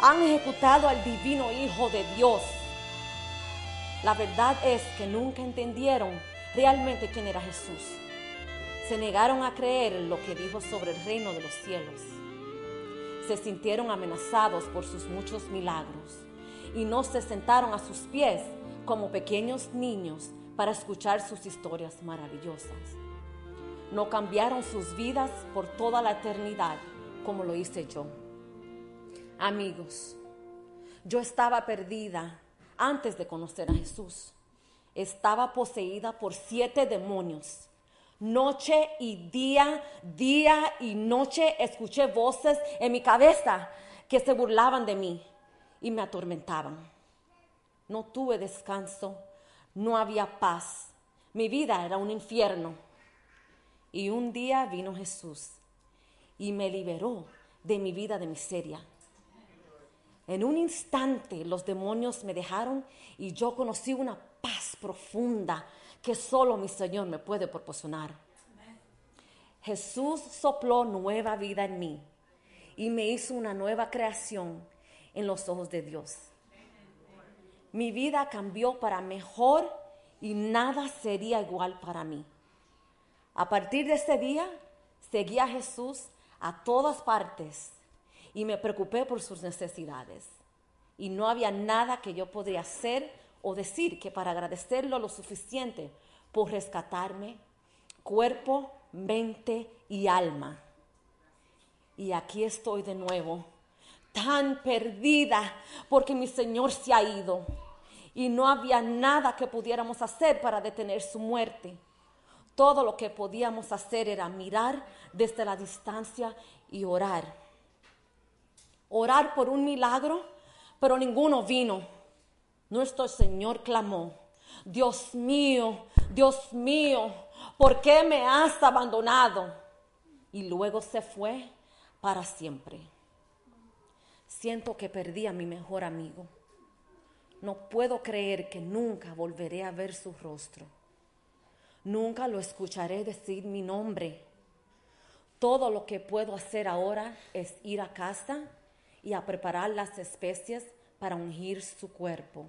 S11: Han ejecutado al divino Hijo de Dios. La verdad es que nunca entendieron realmente quién era Jesús. Se negaron a creer lo que dijo sobre el reino de los cielos. Se sintieron amenazados por sus muchos milagros y no se sentaron a sus pies como pequeños niños para escuchar sus historias maravillosas. No cambiaron sus vidas por toda la eternidad como lo hice yo. Amigos, yo estaba perdida antes de conocer a Jesús. Estaba poseída por siete demonios. Noche y día, día y noche escuché voces en mi cabeza que se burlaban de mí y me atormentaban. No tuve descanso, no había paz. Mi vida era un infierno. Y un día vino Jesús y me liberó de mi vida de miseria. En un instante los demonios me dejaron y yo conocí una paz profunda que solo mi Señor me puede proporcionar. Jesús sopló nueva vida en mí y me hizo una nueva creación en los ojos de Dios. Mi vida cambió para mejor y nada sería igual para mí. A partir de ese día, seguí a Jesús a todas partes y me preocupé por sus necesidades. Y no había nada que yo podría hacer o decir que para agradecerlo lo suficiente por rescatarme, cuerpo, mente y alma. Y aquí estoy de nuevo, tan perdida porque mi Señor se ha ido y no había nada que pudiéramos hacer para detener su muerte. Todo lo que podíamos hacer era mirar desde la distancia y orar. Orar por un milagro, pero ninguno vino. Nuestro Señor clamó, Dios mío, Dios mío, ¿por qué me has abandonado? Y luego se fue para siempre. Siento que perdí a mi mejor amigo. No puedo creer que nunca volveré a ver su rostro. Nunca lo escucharé decir mi nombre. Todo lo que puedo hacer ahora es ir a casa y a preparar las especies para ungir su cuerpo.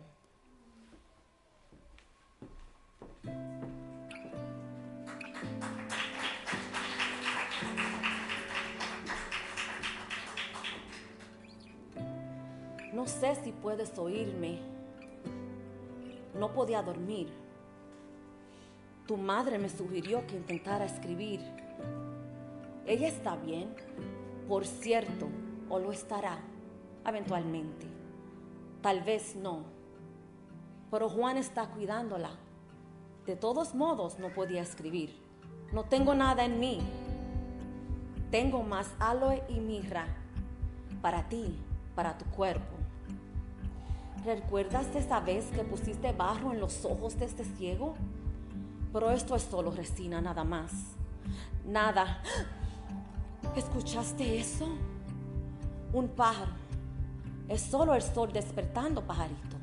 S11: No sé si puedes oírme. No podía dormir. Tu madre me sugirió que intentara escribir. Ella está bien, por cierto, o lo estará eventualmente. Tal vez no. Pero Juan está cuidándola. De todos modos, no podía escribir. No tengo nada en mí. Tengo más aloe y mirra para ti, para tu cuerpo. ¿Recuerdas esa vez que pusiste barro en los ojos de este ciego? Pero esto es solo resina, nada más. Nada. ¿Escuchaste eso? Un pájaro. Es solo el sol despertando, pajarito.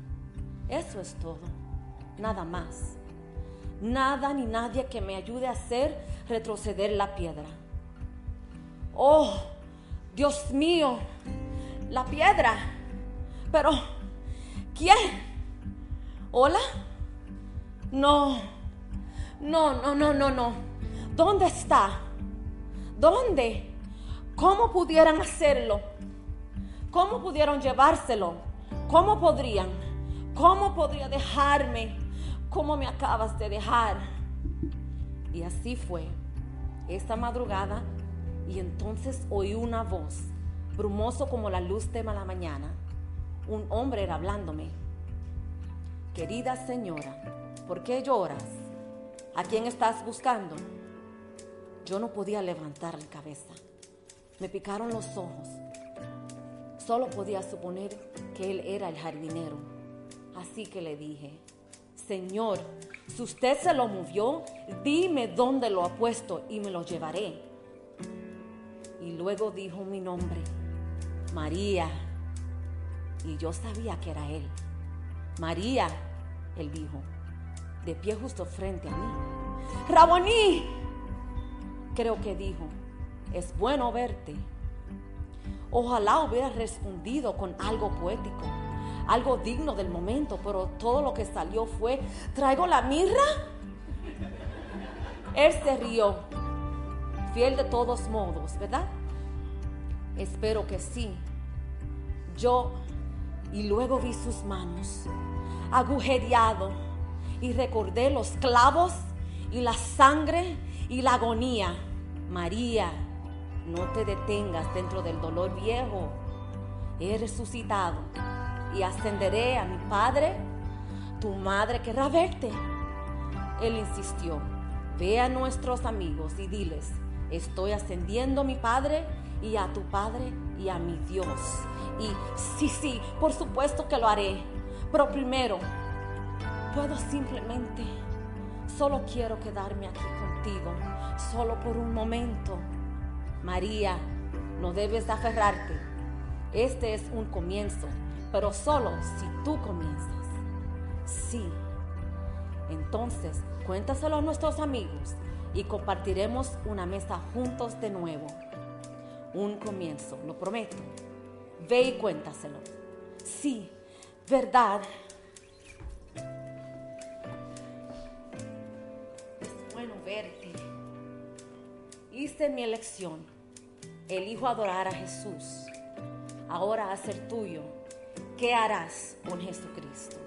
S11: Eso es todo. Nada más. Nada ni nadie que me ayude a hacer retroceder la piedra. Oh, Dios mío, la piedra. Pero, ¿quién? ¿Hola? No, no, no, no, no, no. ¿Dónde está? ¿Dónde? ¿Cómo pudieran hacerlo? ¿Cómo pudieron llevárselo? ¿Cómo podrían? ¿Cómo podría dejarme? ¿Cómo me acabas de dejar? Y así fue. Esta madrugada y entonces oí una voz, brumoso como la luz de la mañana. Un hombre era hablándome. Querida señora, ¿por qué lloras? ¿A quién estás buscando? Yo no podía levantar la cabeza. Me picaron los ojos. Solo podía suponer que él era el jardinero. Así que le dije, Señor, si usted se lo movió, dime dónde lo ha puesto y me lo llevaré. Y luego dijo mi nombre, María. Y yo sabía que era él. María, él dijo, de pie justo frente a mí. Raboní, creo que dijo, es bueno verte. Ojalá hubiera respondido con algo poético, algo digno del momento, pero todo lo que salió fue, ¿traigo la mirra? Él se rió, fiel de todos modos, ¿verdad? Espero que sí. Yo, y luego vi sus manos, agujereado, y recordé los clavos y la sangre y la agonía. María, no te detengas dentro del dolor viejo. He resucitado y ascenderé a mi Padre. Tu madre querrá verte. Él insistió, ve a nuestros amigos y diles, estoy ascendiendo a mi Padre y a tu Padre y a mi Dios. Y sí, sí, por supuesto que lo haré. Pero primero, puedo simplemente, solo quiero quedarme aquí contigo, solo por un momento. María, no debes aferrarte. Este es un comienzo, pero solo si tú comienzas. Sí. Entonces, cuéntaselo a nuestros amigos y compartiremos una mesa juntos de nuevo. Un comienzo, lo prometo. Ve y cuéntaselo. Sí, verdad. Es bueno verte. Hice mi elección. Elijo adorar a Jesús. Ahora a ser tuyo. ¿Qué harás con Jesucristo?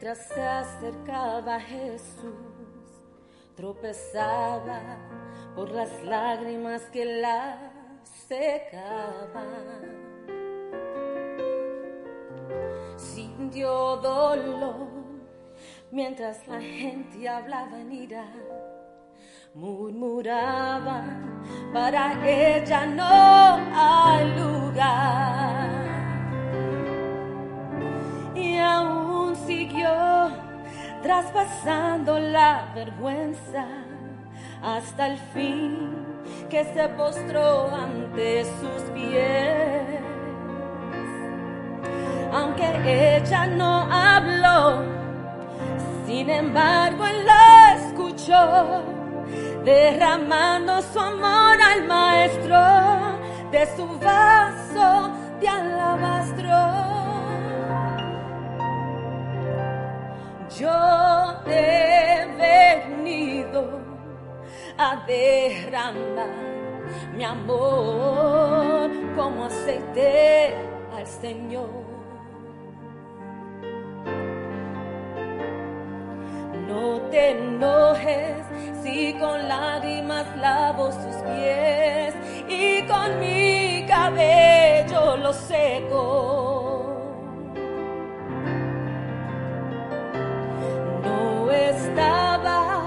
S11: Mientras se acercaba Jesús. Tropezaba por las lágrimas que la secaban. Sintió dolor mientras la gente hablaba en ira. Murmuraba, para ella no hay lugar traspasando la vergüenza hasta el fin que se postró ante sus pies. Aunque ella no habló, sin embargo él la escuchó, derramando su amor al maestro de su vaso yo he venido a derramar mi amor como aceite al Señor. No te enojes si con lágrimas lavo sus pies y con mi cabello lo seco. Estabas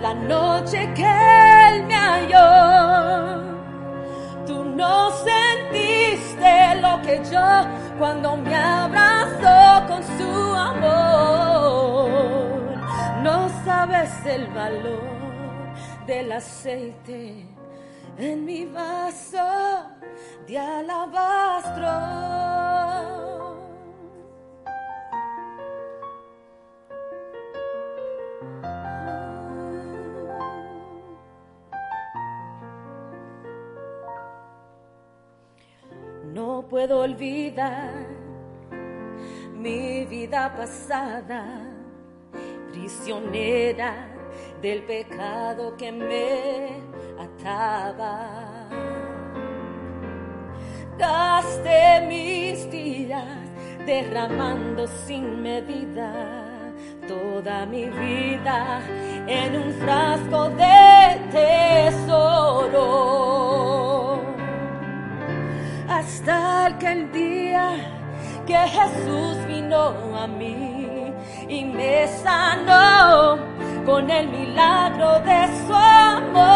S11: la noche que él me halló. Tú no sentiste lo que yo cuando me abrazó con su amor. No sabes el valor del aceite en mi vaso de alabastro. No puedo olvidar mi vida pasada, prisionera del pecado que me ataba. Gasté mis días derramando sin medida toda mi vida en un frasco de tesoro. Hasta aquel día que Jesús vino a mí y me sanó con el milagro de su amor.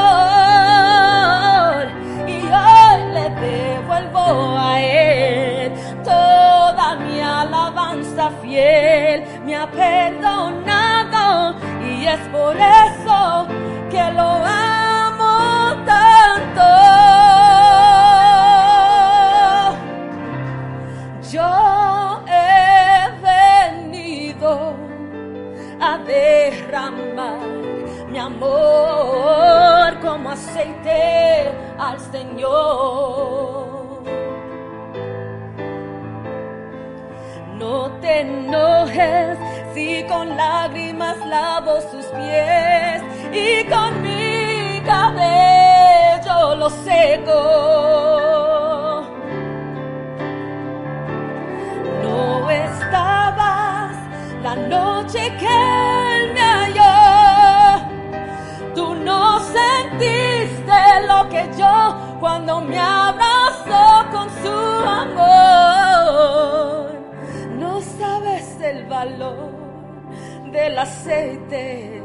S11: Y hoy le devuelvo a Él toda mi alabanza fiel. Me ha perdonado y es por eso que lo amo tanto. Derramar mi amor como aceite al Señor. No te enojes si con lágrimas lavo sus pies y con mi cabello lo seco. No estabas la noche que sentiste lo que yo cuando me abrazó con su amor. No sabes el valor del aceite.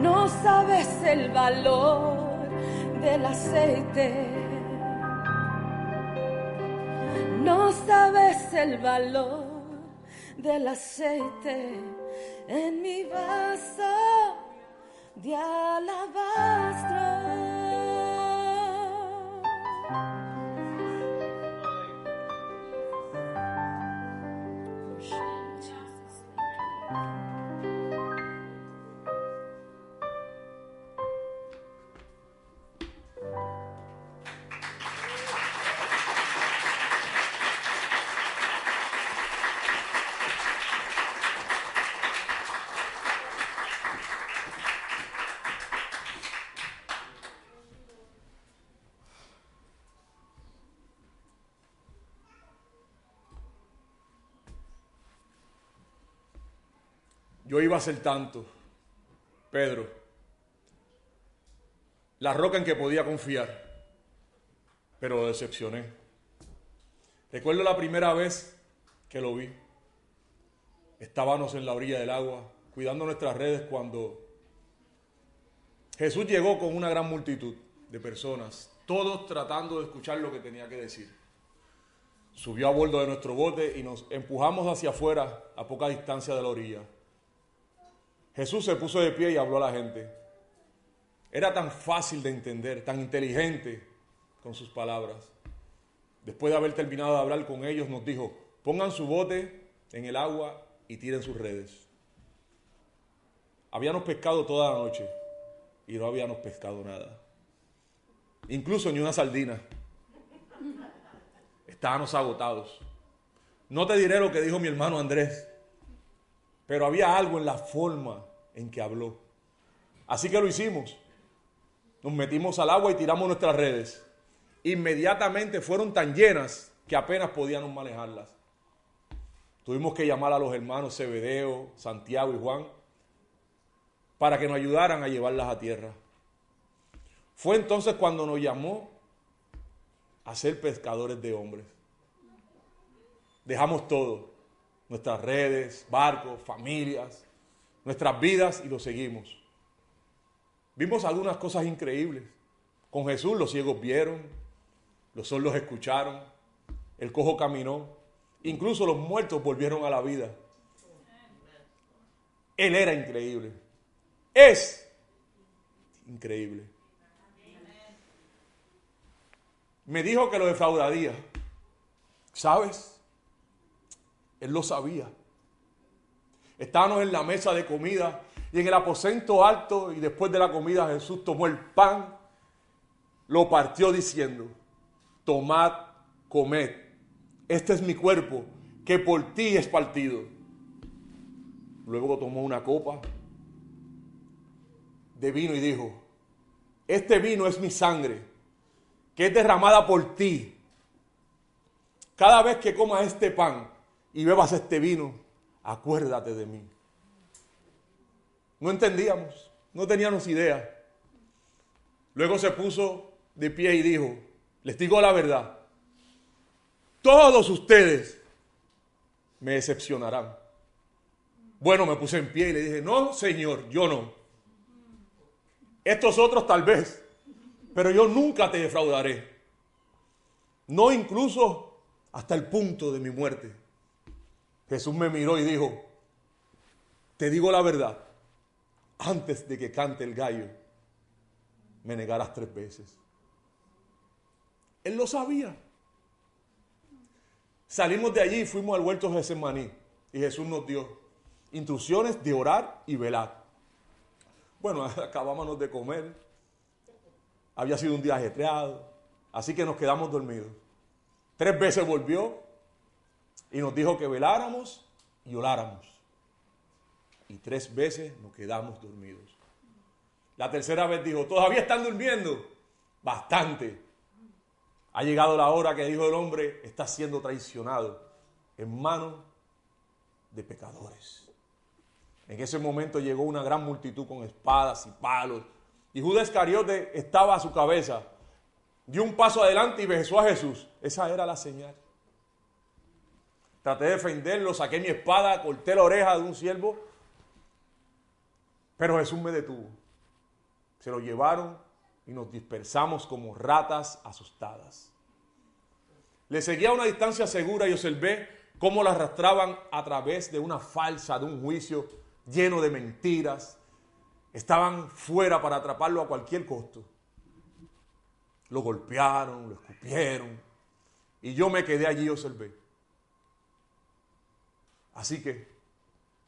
S11: No sabes el valor del aceite. No sabes el valor del aceite en mi vaso de alabastro.
S12: Yo iba a ser tanto, Pedro, la roca en que podía confiar, pero lo decepcioné. Recuerdo la primera vez que lo vi. Estábamos en la orilla del agua, cuidando nuestras redes cuando Jesús llegó con una gran multitud de personas, todos tratando de escuchar lo que tenía que decir. Subió a bordo de nuestro bote y nos empujamos hacia afuera a poca distancia de la orilla. Jesús se puso de pie y habló a la gente. Era tan fácil de entender, tan inteligente con sus palabras. Después de haber terminado de hablar con ellos, nos dijo, pongan su bote en el agua y tiren sus redes. Habíamos pescado toda la noche y no habíamos pescado nada. Incluso ni una sardina. Estábamos agotados. No te diré lo que dijo mi hermano Andrés, pero había algo en la forma en que habló. Así que lo hicimos. Nos metimos al agua y tiramos nuestras redes. Inmediatamente fueron tan llenas que apenas podíamos manejarlas. Tuvimos que llamar a los hermanos Cebedeo, Santiago y Juan para que nos ayudaran a llevarlas a tierra. Fue entonces cuando nos llamó a ser pescadores de hombres. Dejamos todo, nuestras redes, barcos, familias, nuestras vidas y lo seguimos. Vimos algunas cosas increíbles. Con Jesús los ciegos vieron, los sordos escucharon, el cojo caminó, incluso los muertos volvieron a la vida. Él era increíble. Es increíble. me dijo que lo defraudaría. ¿Sabes? Él lo sabía. Estábamos en la mesa de comida y en el aposento alto y después de la comida Jesús tomó el pan, lo partió diciendo, tomad, comed, este es mi cuerpo que por ti es partido. Luego tomó una copa de vino y dijo, este vino es mi sangre, que es derramada por ti. Cada vez que comas este pan y bebas este vino, acuérdate de mí. No entendíamos, no teníamos idea. Luego se puso de pie y dijo, les digo la verdad, todos ustedes me decepcionarán. Bueno, me puse en pie y le dije, no, Señor, yo no. Estos otros tal vez, pero yo nunca te defraudaré. No incluso hasta el punto de mi muerte. Jesús me miró y dijo, te digo la verdad, antes de que cante el gallo, me negarás tres veces. Él lo sabía. Salimos de allí y fuimos al huerto de Semaní y Jesús nos dio instrucciones de orar y velar. Bueno, [laughs] acabábamos de comer, había sido un día ajetreado, así que nos quedamos dormidos. Tres veces volvió y nos dijo que veláramos y oráramos. Y tres veces nos quedamos dormidos. La tercera vez dijo, ¿todavía están durmiendo? Bastante. Ha llegado la hora que el Hijo del Hombre está siendo traicionado en manos de pecadores. En ese momento llegó una gran multitud con espadas y palos. Y Judas Iscariote estaba a su cabeza. Dio un paso adelante y besó a Jesús. Esa era la señal. Traté de defenderlo, saqué mi espada, corté la oreja de un siervo. Pero Jesús me detuvo. Se lo llevaron y nos dispersamos como ratas asustadas. Le seguía a una distancia segura y observé cómo la arrastraban a través de una falsa, de un juicio lleno de mentiras. Estaban fuera para atraparlo a cualquier costo. Lo golpearon, lo escupieron. Y yo me quedé allí y observé. Así que,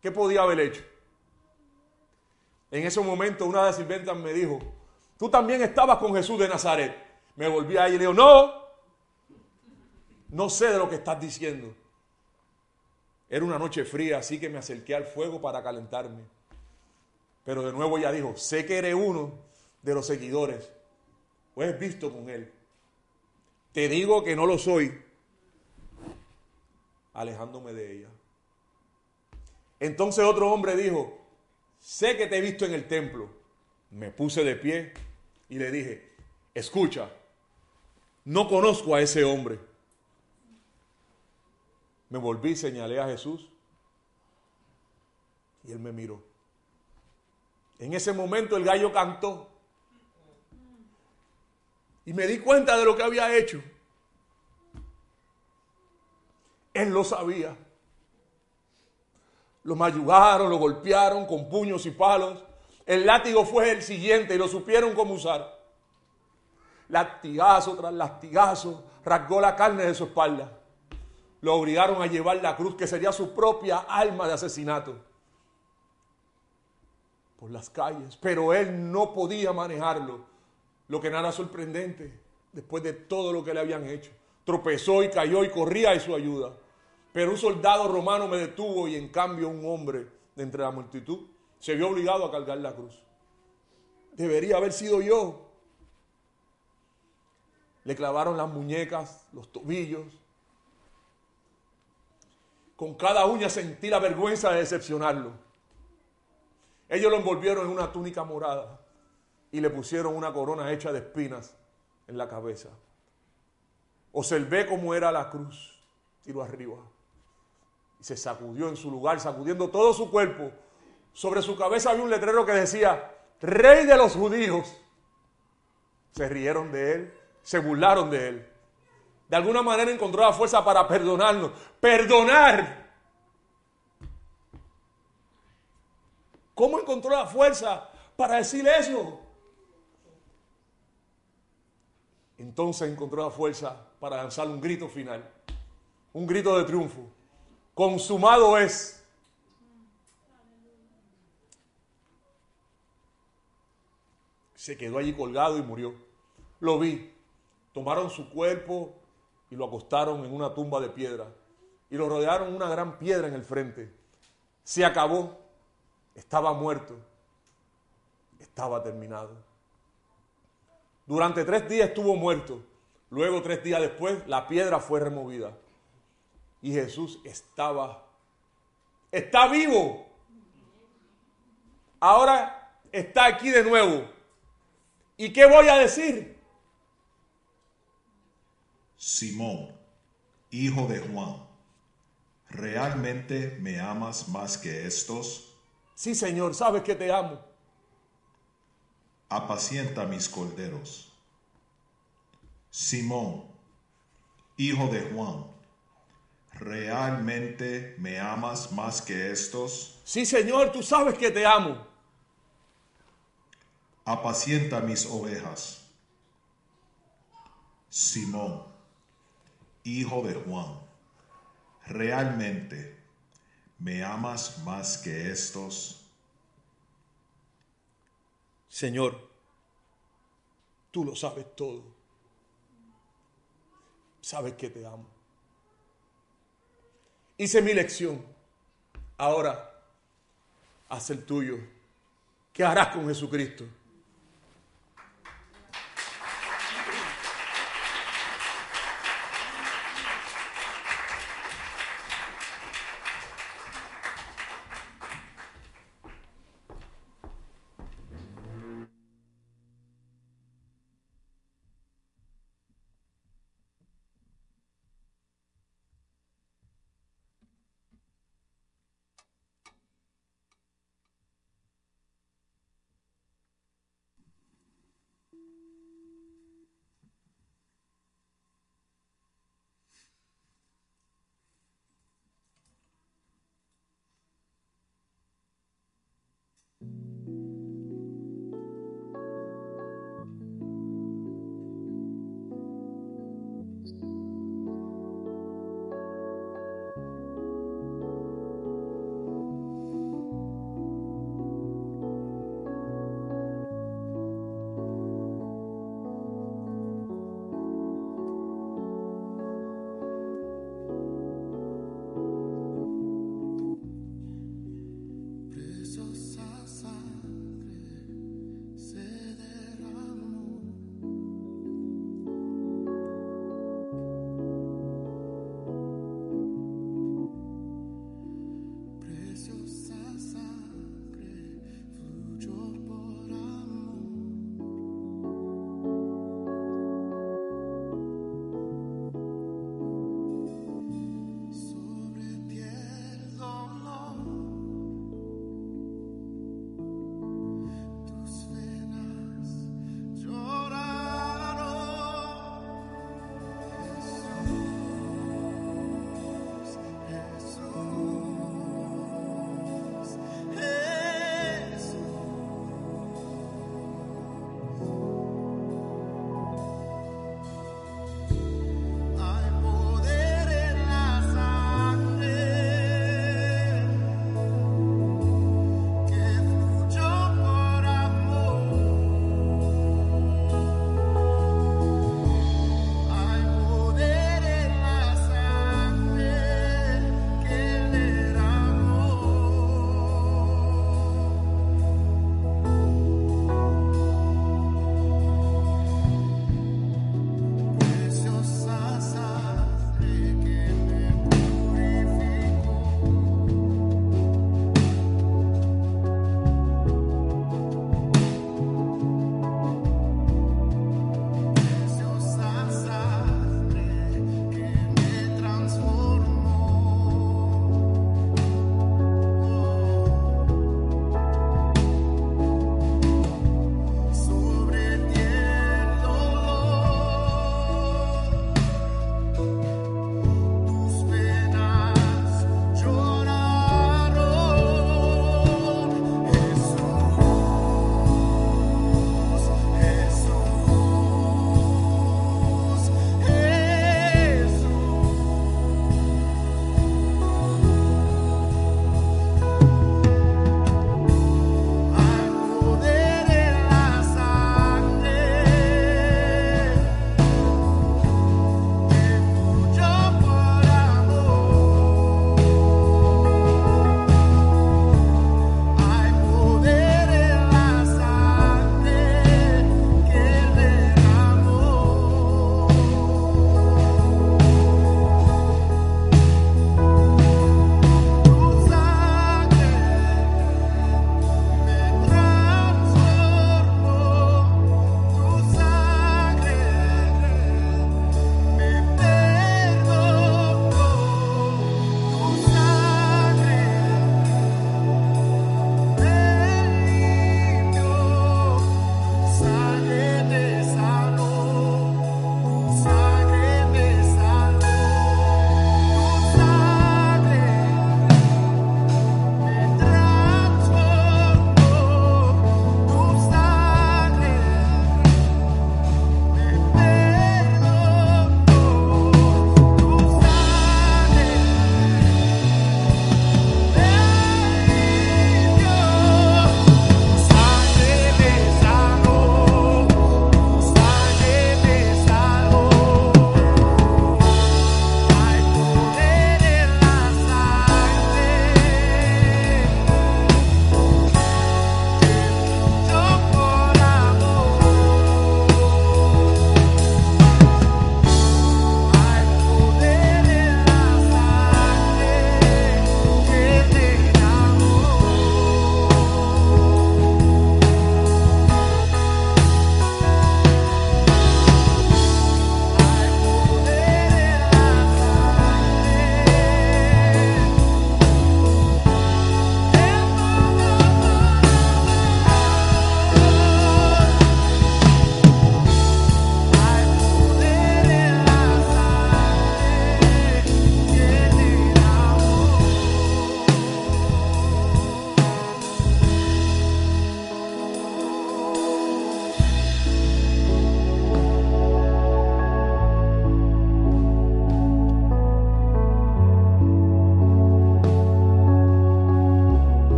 S12: ¿qué podía haber hecho? En ese momento una de las sirventas me dijo, tú también estabas con Jesús de Nazaret. Me volví a ella y le digo, no, no sé de lo que estás diciendo. Era una noche fría, así que me acerqué al fuego para calentarme. Pero de nuevo ella dijo, sé que eres uno de los seguidores, o has visto con él. Te digo que no lo soy, alejándome de ella. Entonces otro hombre dijo, sé que te he visto en el templo. Me puse de pie y le dije, escucha, no conozco a ese hombre. Me volví, señalé a Jesús y él me miró. En ese momento el gallo cantó y me di cuenta de lo que había hecho. Él lo sabía. Lo mayugaron, lo golpearon con puños y palos. El látigo fue el siguiente y lo supieron cómo usar. Latigazo tras latigazo, rasgó la carne de su espalda. Lo obligaron a llevar la cruz, que sería su propia alma de asesinato, por las calles. Pero él no podía manejarlo, lo que nada sorprendente, después de todo lo que le habían hecho. Tropezó y cayó y corría a su ayuda. Pero un soldado romano me detuvo y en cambio un hombre de entre la multitud se vio obligado a cargar la cruz. Debería haber sido yo. Le clavaron las muñecas, los tobillos. Con cada uña sentí la vergüenza de decepcionarlo. Ellos lo envolvieron en una túnica morada y le pusieron una corona hecha de espinas en la cabeza. Observé cómo era la cruz, tiro arriba se sacudió en su lugar, sacudiendo todo su cuerpo. Sobre su cabeza había un letrero que decía, Rey de los judíos. Se rieron de él, se burlaron de él. De alguna manera encontró la fuerza para perdonarnos. Perdonar. ¿Cómo encontró la fuerza para decir eso? En entonces encontró la fuerza para lanzar un grito final, un grito de triunfo. Consumado es. Se quedó allí colgado y murió. Lo vi. Tomaron su cuerpo y lo acostaron en una tumba de piedra y lo rodearon una gran piedra en el frente. Se acabó. Estaba muerto. Estaba terminado. Durante tres días estuvo muerto. Luego, tres días después, la piedra fue removida. Y Jesús estaba, está vivo. Ahora está aquí de nuevo. ¿Y qué voy a decir?
S13: Simón, hijo de Juan, ¿realmente me amas más que estos?
S12: Sí, Señor, sabes que te amo.
S13: Apacienta mis corderos. Simón, hijo de Juan, ¿realmente me amas más que estos?
S12: Sí, Señor, tú sabes que te amo.
S13: Apacienta mis ovejas. Simón, hijo de Juan, ¿realmente me amas más que estos?
S12: Señor, tú lo sabes todo. Sabes que te amo. Hice mi lección. Ahora, haz el tuyo. ¿Qué harás con Jesucristo?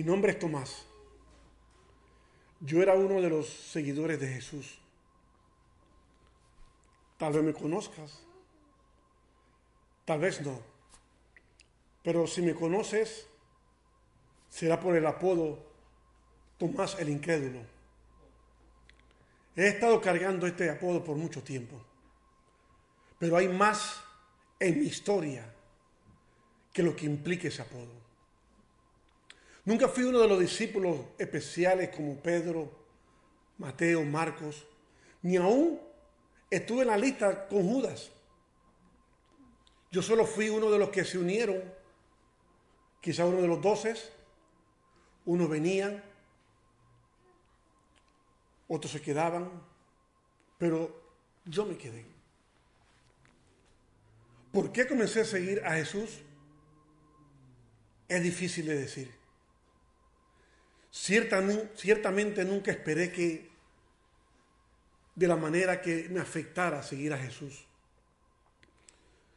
S14: Mi nombre es Tomás. Yo era uno de los seguidores de Jesús. Tal vez me conozcas, tal vez no. Pero si me conoces, será por el apodo Tomás el Incrédulo. He estado cargando este apodo por mucho tiempo. Pero hay más en mi historia que lo que implica ese apodo. Nunca fui uno de los discípulos especiales como Pedro, Mateo, Marcos, ni aún estuve en la lista con Judas. Yo solo fui uno de los que se unieron, quizá uno de los doces, unos venían, otros se quedaban, pero yo me quedé. ¿Por qué comencé a seguir a Jesús? Es difícil de decir. Ciertamente nunca esperé que de la manera que me afectara seguir a Jesús.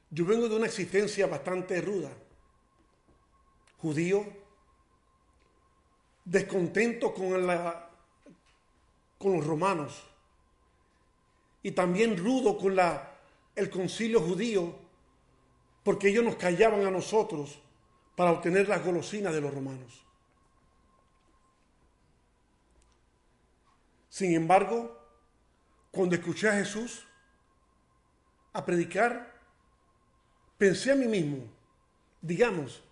S14: Yo vengo de una existencia bastante ruda. Judío, descontento con, la, con los romanos y también rudo con la, el concilio judío porque ellos nos callaban a nosotros para obtener las golosinas de los romanos. Sin embargo, cuando escuché a Jesús a predicar, pensé a mí mismo, digamos,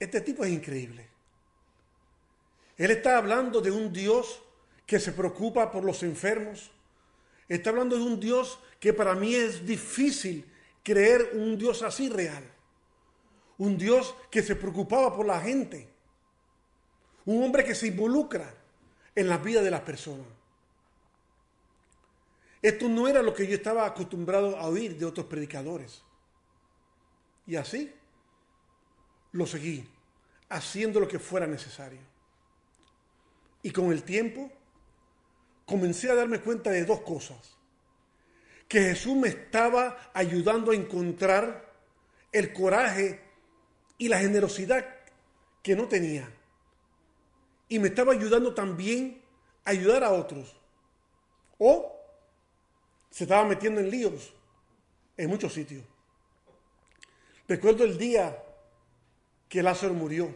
S14: este tipo es increíble. Él está hablando de un Dios que se preocupa por los enfermos. Está hablando de un Dios que para mí es difícil creer un Dios así real. Un Dios que se preocupaba por la gente. Un hombre que se involucra en la vida de las personas. Esto no era lo que yo estaba acostumbrado a oír de otros predicadores. Y así lo seguí, haciendo lo que fuera necesario. Y con el tiempo comencé a darme cuenta de dos cosas que Jesús me estaba ayudando a encontrar el coraje y la generosidad que no tenía. Y me estaba ayudando también a ayudar a otros. O se estaba metiendo en líos en muchos sitios. Recuerdo el día que Lázaro murió.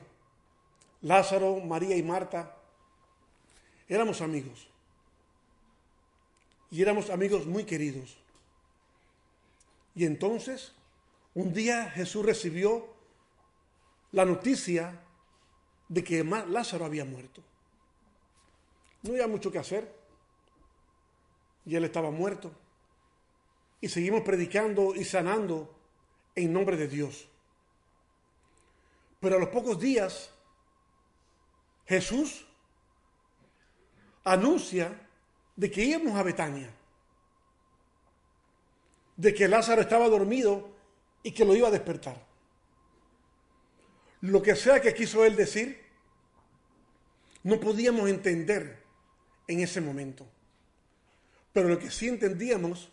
S14: Lázaro, María y Marta éramos amigos y éramos amigos muy queridos. Y entonces, un día Jesús recibió la noticia de que Lázaro había muerto. No había mucho que hacer. Y él estaba muerto. Y seguimos predicando y sanando en nombre de Dios. Pero a los pocos días, Jesús anuncia de que íbamos a Betania, de que Lázaro estaba dormido y que lo iba a despertar. Lo que sea que quiso él decir, no podíamos entender en ese momento. Pero lo que sí entendíamos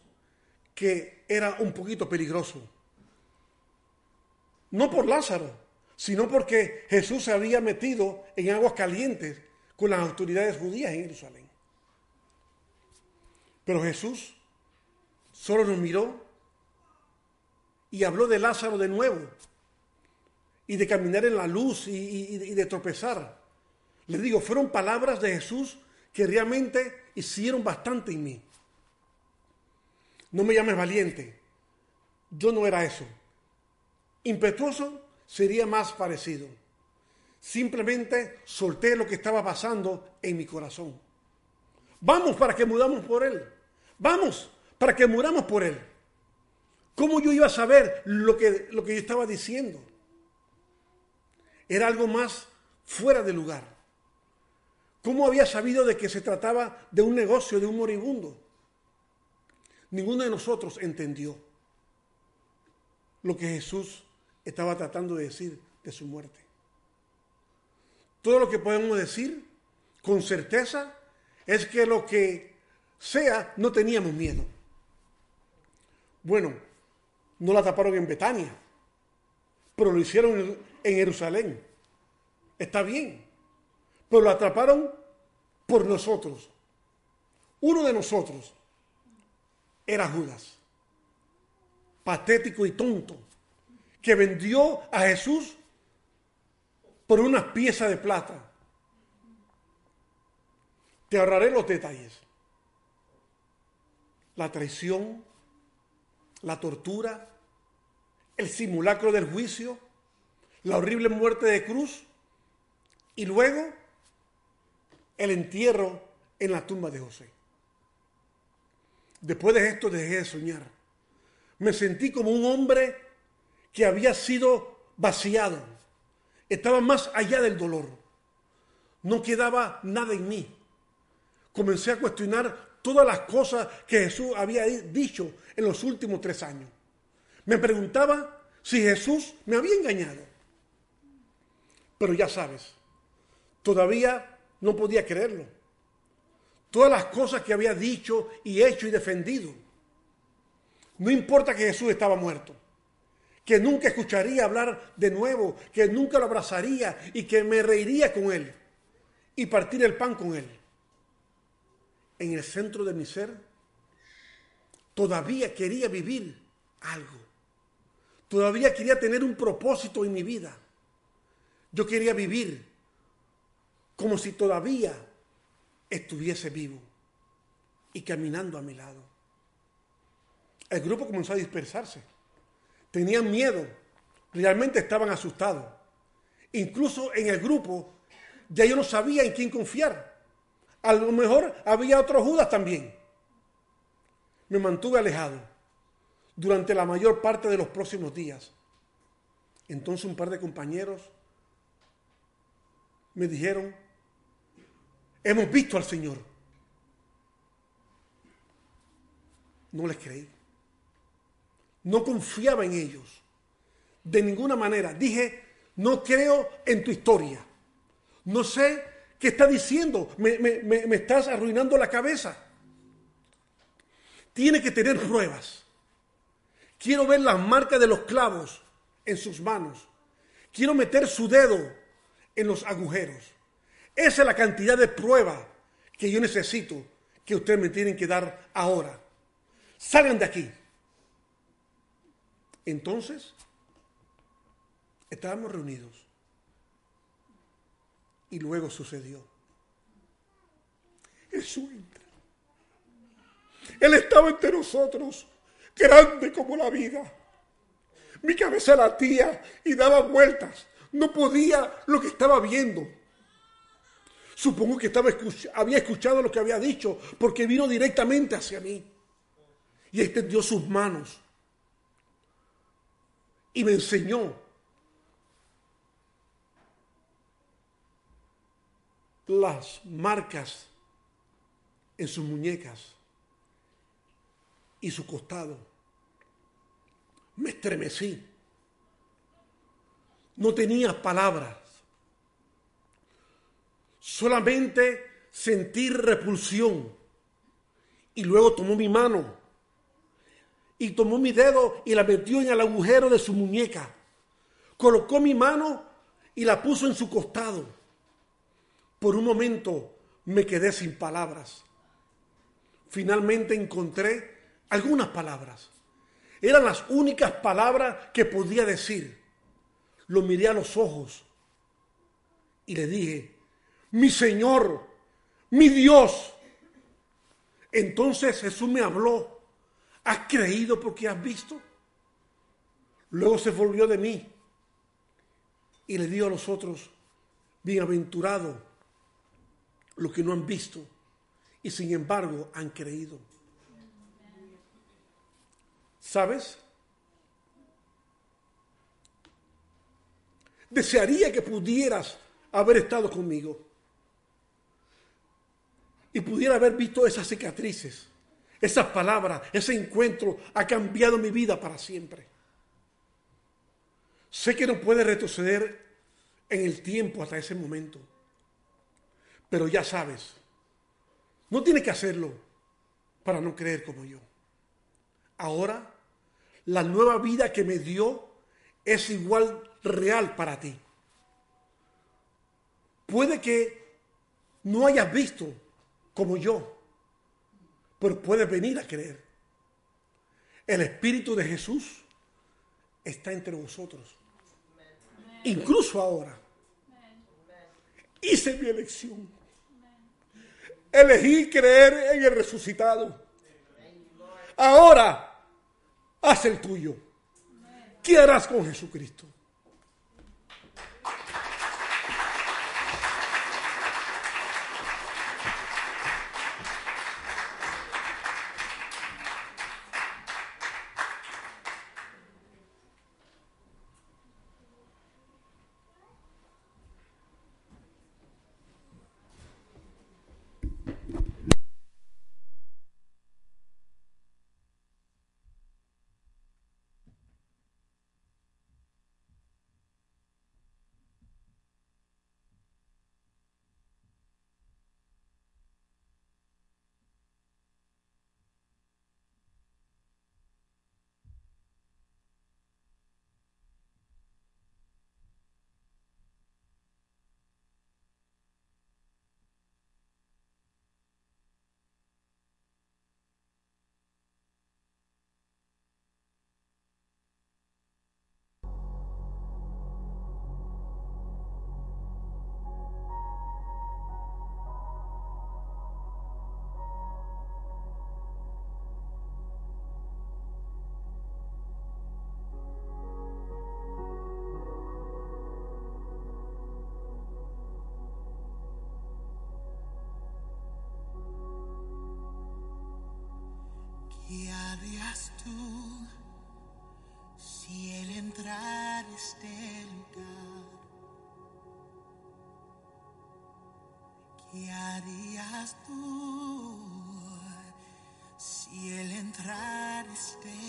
S14: que era un poquito peligroso. No por Lázaro, sino porque Jesús se había metido en aguas calientes con las autoridades judías en Jerusalén. Pero Jesús solo nos miró y habló de Lázaro de nuevo y de caminar en la luz y, de tropezar. Les digo, fueron palabras de Jesús que realmente hicieron bastante en mí. No me llames valiente. Yo no era eso. Impetuoso sería más parecido. Simplemente solté lo que estaba pasando en mi corazón. Vamos para que mudamos por Él. Vamos para que muramos por Él. ¿Cómo yo iba a saber lo que, lo que yo estaba diciendo? Era algo más fuera de lugar. ¿Cómo había sabido de que se trataba de un negocio, de un moribundo? Ninguno de nosotros entendió lo que Jesús estaba tratando de decir de su muerte. Todo lo que podemos decir con certeza es que lo que sea, no teníamos miedo. Bueno, no la taparon en Betania, pero lo hicieron en Jerusalén. Está bien. Pero lo atraparon por nosotros. Uno de nosotros era Judas. Patético y tonto. Que vendió a Jesús por unas piezas de plata. Te ahorraré los detalles. La traición, la tortura, el simulacro del juicio, la horrible muerte de cruz y luego el entierro en la tumba de José. Después de esto dejé de soñar. Me sentí como un hombre que había sido vaciado. Estaba más allá del dolor. No quedaba nada en mí. Comencé a cuestionar todas las cosas que Jesús había dicho en los últimos tres años. Me preguntaba si Jesús me había engañado. Pero ya sabes, todavía no podía creerlo. Todas las cosas que había dicho y hecho y defendido. No importa que Jesús estaba muerto, que nunca escucharía hablar de nuevo, que nunca lo abrazaría y que me reiría con él y partir el pan con él. En el centro de mi ser, todavía quería vivir algo. Todavía quería tener un propósito en mi vida. Yo quería vivir como si todavía estuviese vivo y caminando a mi lado. El grupo comenzó a dispersarse. Tenían miedo, realmente estaban asustados. Incluso en el grupo ya yo no sabía en quién confiar. A lo mejor había otro Judas también. Me mantuve alejado durante la mayor parte de los próximos días. Entonces un par de compañeros me dijeron, hemos visto al Señor. No les creí. No confiaba en ellos. De ninguna manera. Dije, no creo en tu historia. No sé qué está diciendo. Me, me- me- me estás arruinando la cabeza. Tiene que tener pruebas. Quiero ver las marcas de los clavos en sus manos. Quiero meter su dedo en los agujeros. Esa es la cantidad de prueba que yo necesito que ustedes me tienen que dar ahora. Salgan de aquí. Entonces, estábamos reunidos. Y luego sucedió. Jesús entra. Él estaba entre nosotros, grande como la vida. Mi cabeza latía y daba vueltas. No podía lo que estaba viendo. Supongo que estaba había escuchado lo que había dicho, porque vino directamente hacia mí. Y extendió sus manos. Y me enseñó las marcas en sus muñecas y su costado. Me estremecí. No tenía palabras. Solamente sentir repulsión. Y luego tomó mi mano y tomó mi dedo y la metió en el agujero de su muñeca. Colocó mi mano y la puso en su costado. Por un momento me quedé sin palabras. Finalmente encontré algunas palabras. Eran las únicas palabras que podía decir. Lo miré a los ojos y le dije, mi Señor, mi Dios. Entonces Jesús me habló, ¿has creído porque has visto? Luego se volvió de mí y le dijo a los otros, bienaventurado los que no han visto y sin embargo han creído. ¿Sabes? Desearía que pudieras haber estado conmigo y pudiera haber visto esas cicatrices, esas palabras, ese encuentro ha cambiado mi vida para siempre. Sé que no puede retroceder en el tiempo hasta ese momento, pero ya sabes, no tienes que hacerlo para no creer como yo. Ahora, la nueva vida que me dio es igual real para ti. Puede que no hayas visto como yo, pero puedes venir a creer. El Espíritu de Jesús está entre vosotros. Incluso ahora. Hice mi elección. Elegí creer en el resucitado. Ahora, haz el tuyo. ¿Qué harás con Jesucristo?
S15: Harías tú si él entrara a este lugar? ¿Qué harías tú si él entrara a este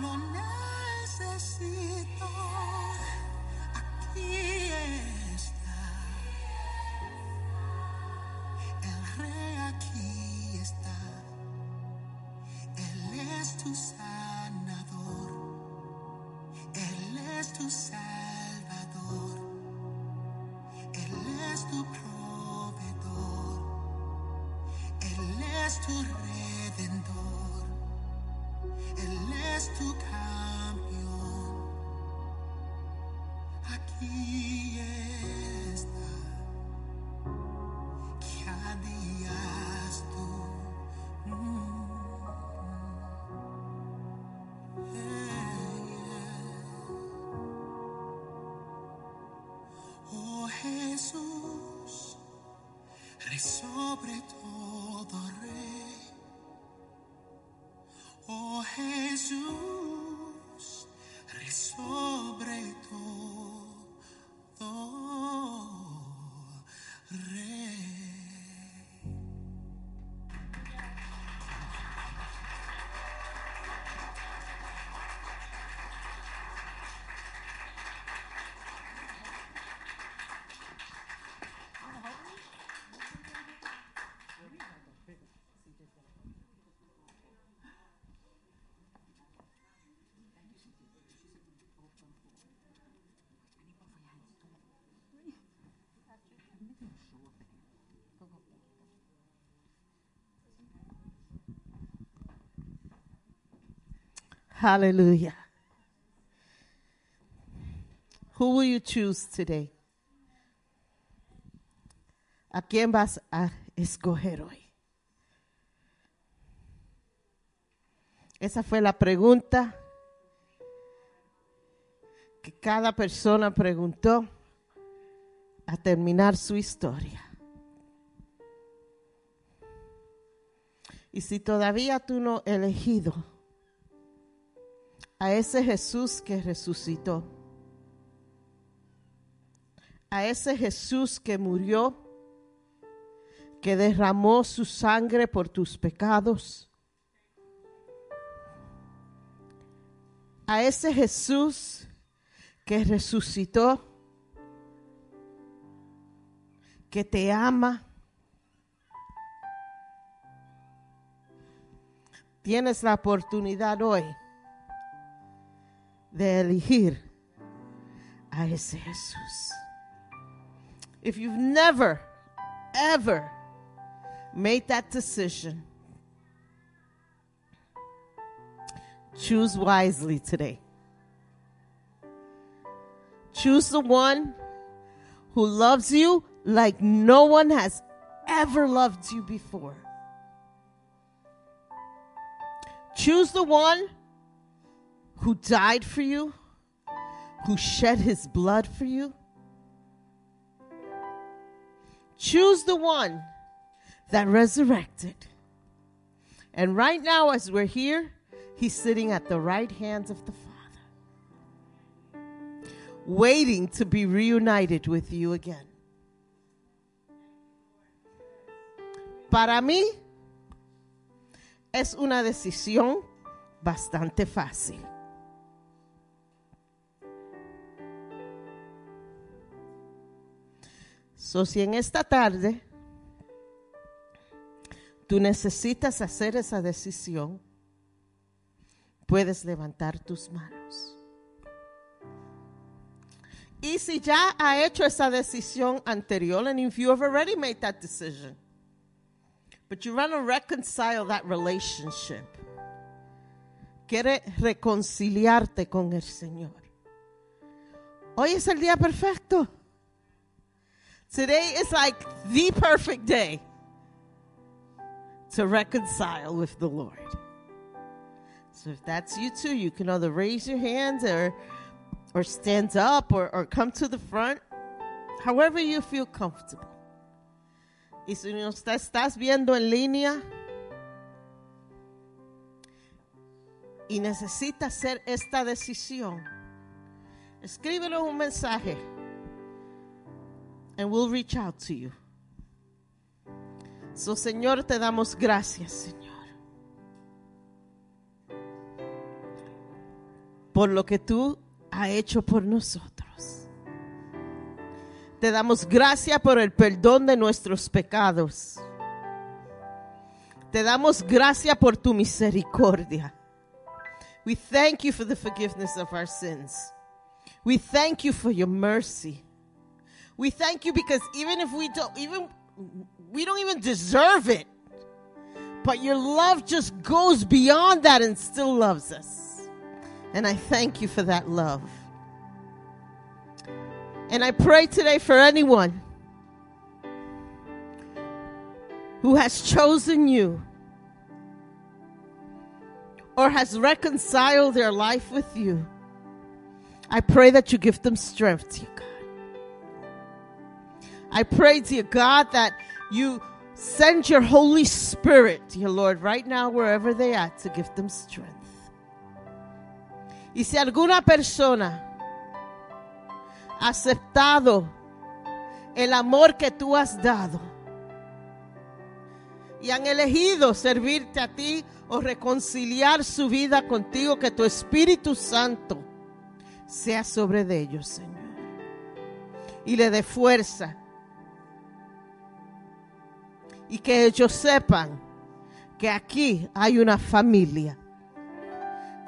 S15: cuando
S4: Hallelujah. Who will you choose today? ¿A quién vas a escoger hoy? Esa fue la pregunta que cada persona preguntó a terminar su historia. Y si todavía tú no elegido a ese Jesús que resucitó, a ese Jesús que murió, que derramó su sangre por tus pecados, a ese Jesús que resucitó, que te ama. Tienes la oportunidad hoy de elegir a ese Jesús. If you've never, ever made that decision, choose wisely today. Choose the one who loves you like no one has ever loved you before. Choose the one who died for you, who shed his blood for you. Choose the one that resurrected. And right now, as we're here, he's sitting at the right hands of the Father, waiting to be reunited with you again. Para mí, es una decisión bastante fácil. So, si en esta tarde tú necesitas hacer esa decisión, puedes levantar tus manos. Y si ya ha hecho esa decisión anterior, and if you have already made that decision, but you want to reconcile that relationship, quiere reconciliarte con el Señor. Hoy es el día perfecto. Today is like the perfect day to reconcile with the Lord. So if that's you too, you can either raise your hands or or stand up or, or come to the front, however you feel comfortable. Y si nos está- estás viendo en línea y necesitas hacer esta decisión, escríbenos un mensaje and we'll reach out to you. So, Señor, te damos gracias, Señor, por lo que tú has hecho por nosotros. Te damos gracias por el perdón de nuestros pecados. Te damos gracias por tu misericordia. We thank you for the forgiveness of our sins. We thank you for your mercy. We thank you because even if we don't even we don't even deserve it. But your love just goes beyond that and still loves us. And I thank you for that love. And I pray today for anyone who has chosen you or has reconciled their life with you. I pray that you give them strength. I pray, dear God, that you send your Holy Spirit, dear Lord, right now, wherever they are, to give them strength. Y si alguna persona ha aceptado el amor que tú has dado y han elegido servirte a ti o reconciliar su vida contigo, que tu Espíritu Santo sea sobre de ellos, Señor. Y le dé fuerza. Y que ellos sepan que aquí hay una familia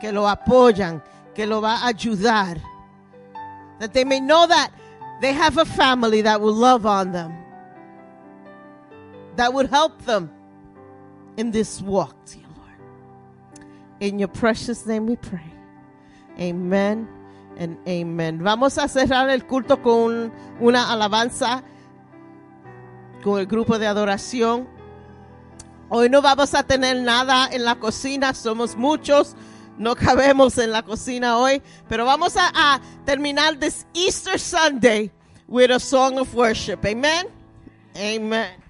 S4: que lo apoyan, que lo va a ayudar. That they may know that they have a family that will love on them, that would help them in this walk, dear Lord. In your precious name we pray. Amen and amen. Vamos a cerrar el culto con una alabanza con el grupo de adoración. Hoy no vamos a tener nada en la cocina, somos muchos, no cabemos en la cocina hoy, pero vamos a, terminar this Easter Sunday with a song of worship. Amen. Amen.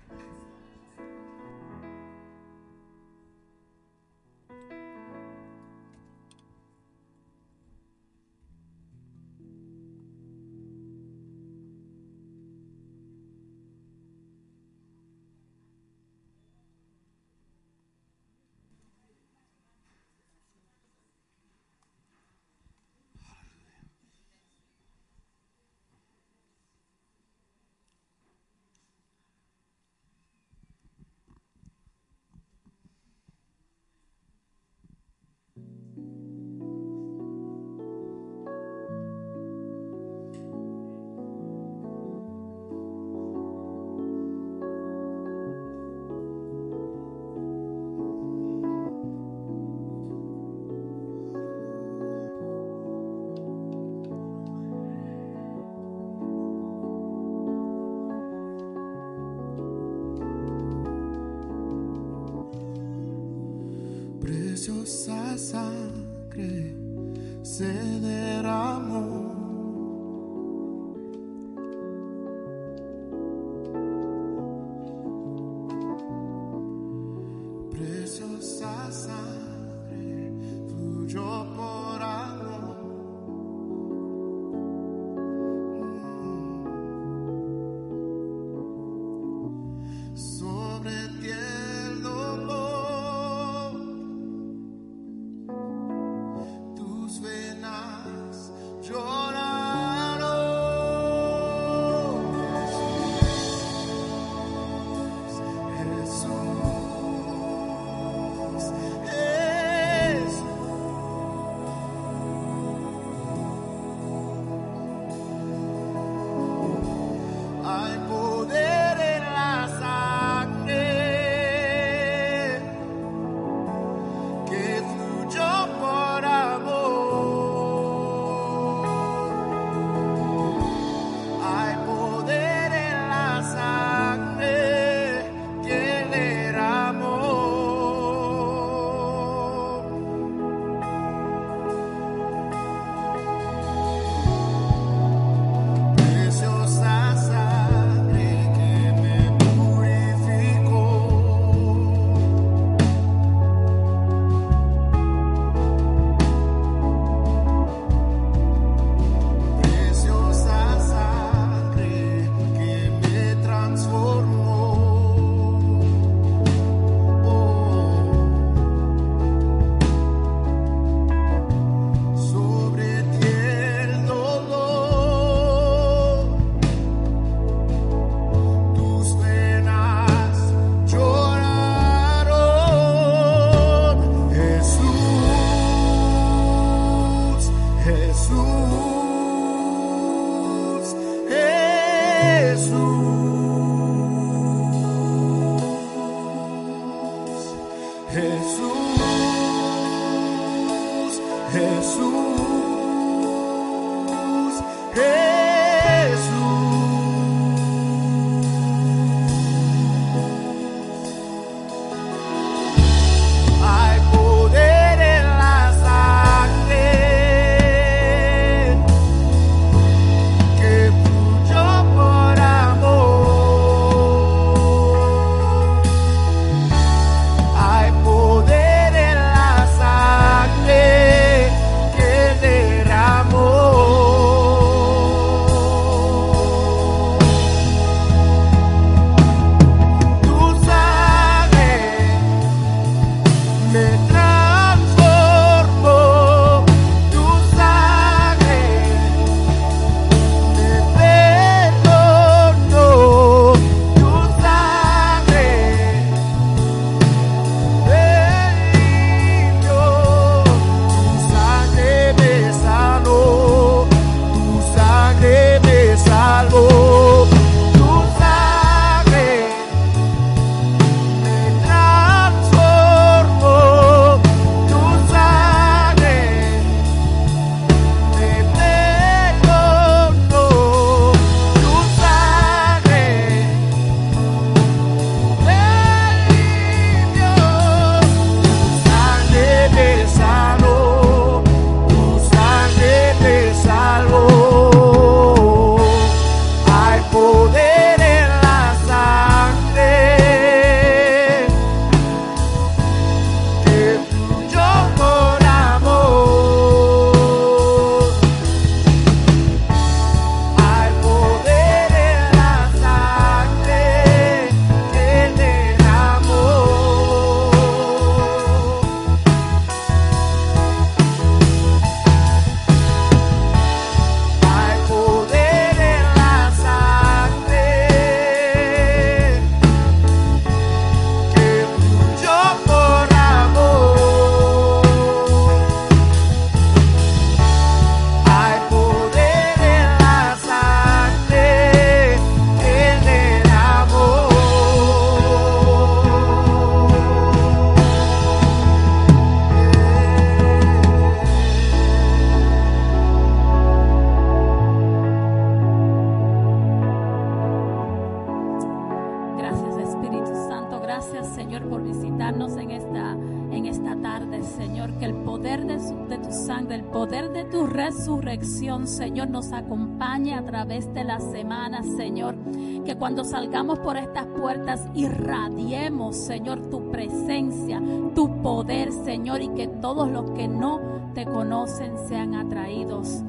S1: cuando salgamos por estas puertas, irradiemos, Señor, tu presencia, tu poder, Señor, y que todos los que no te conocen sean atraídos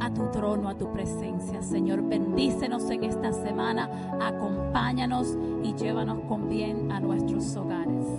S1: a tu trono, a tu presencia, Señor. Bendícenos en esta semana, acompáñanos y llévanos con bien a nuestros hogares.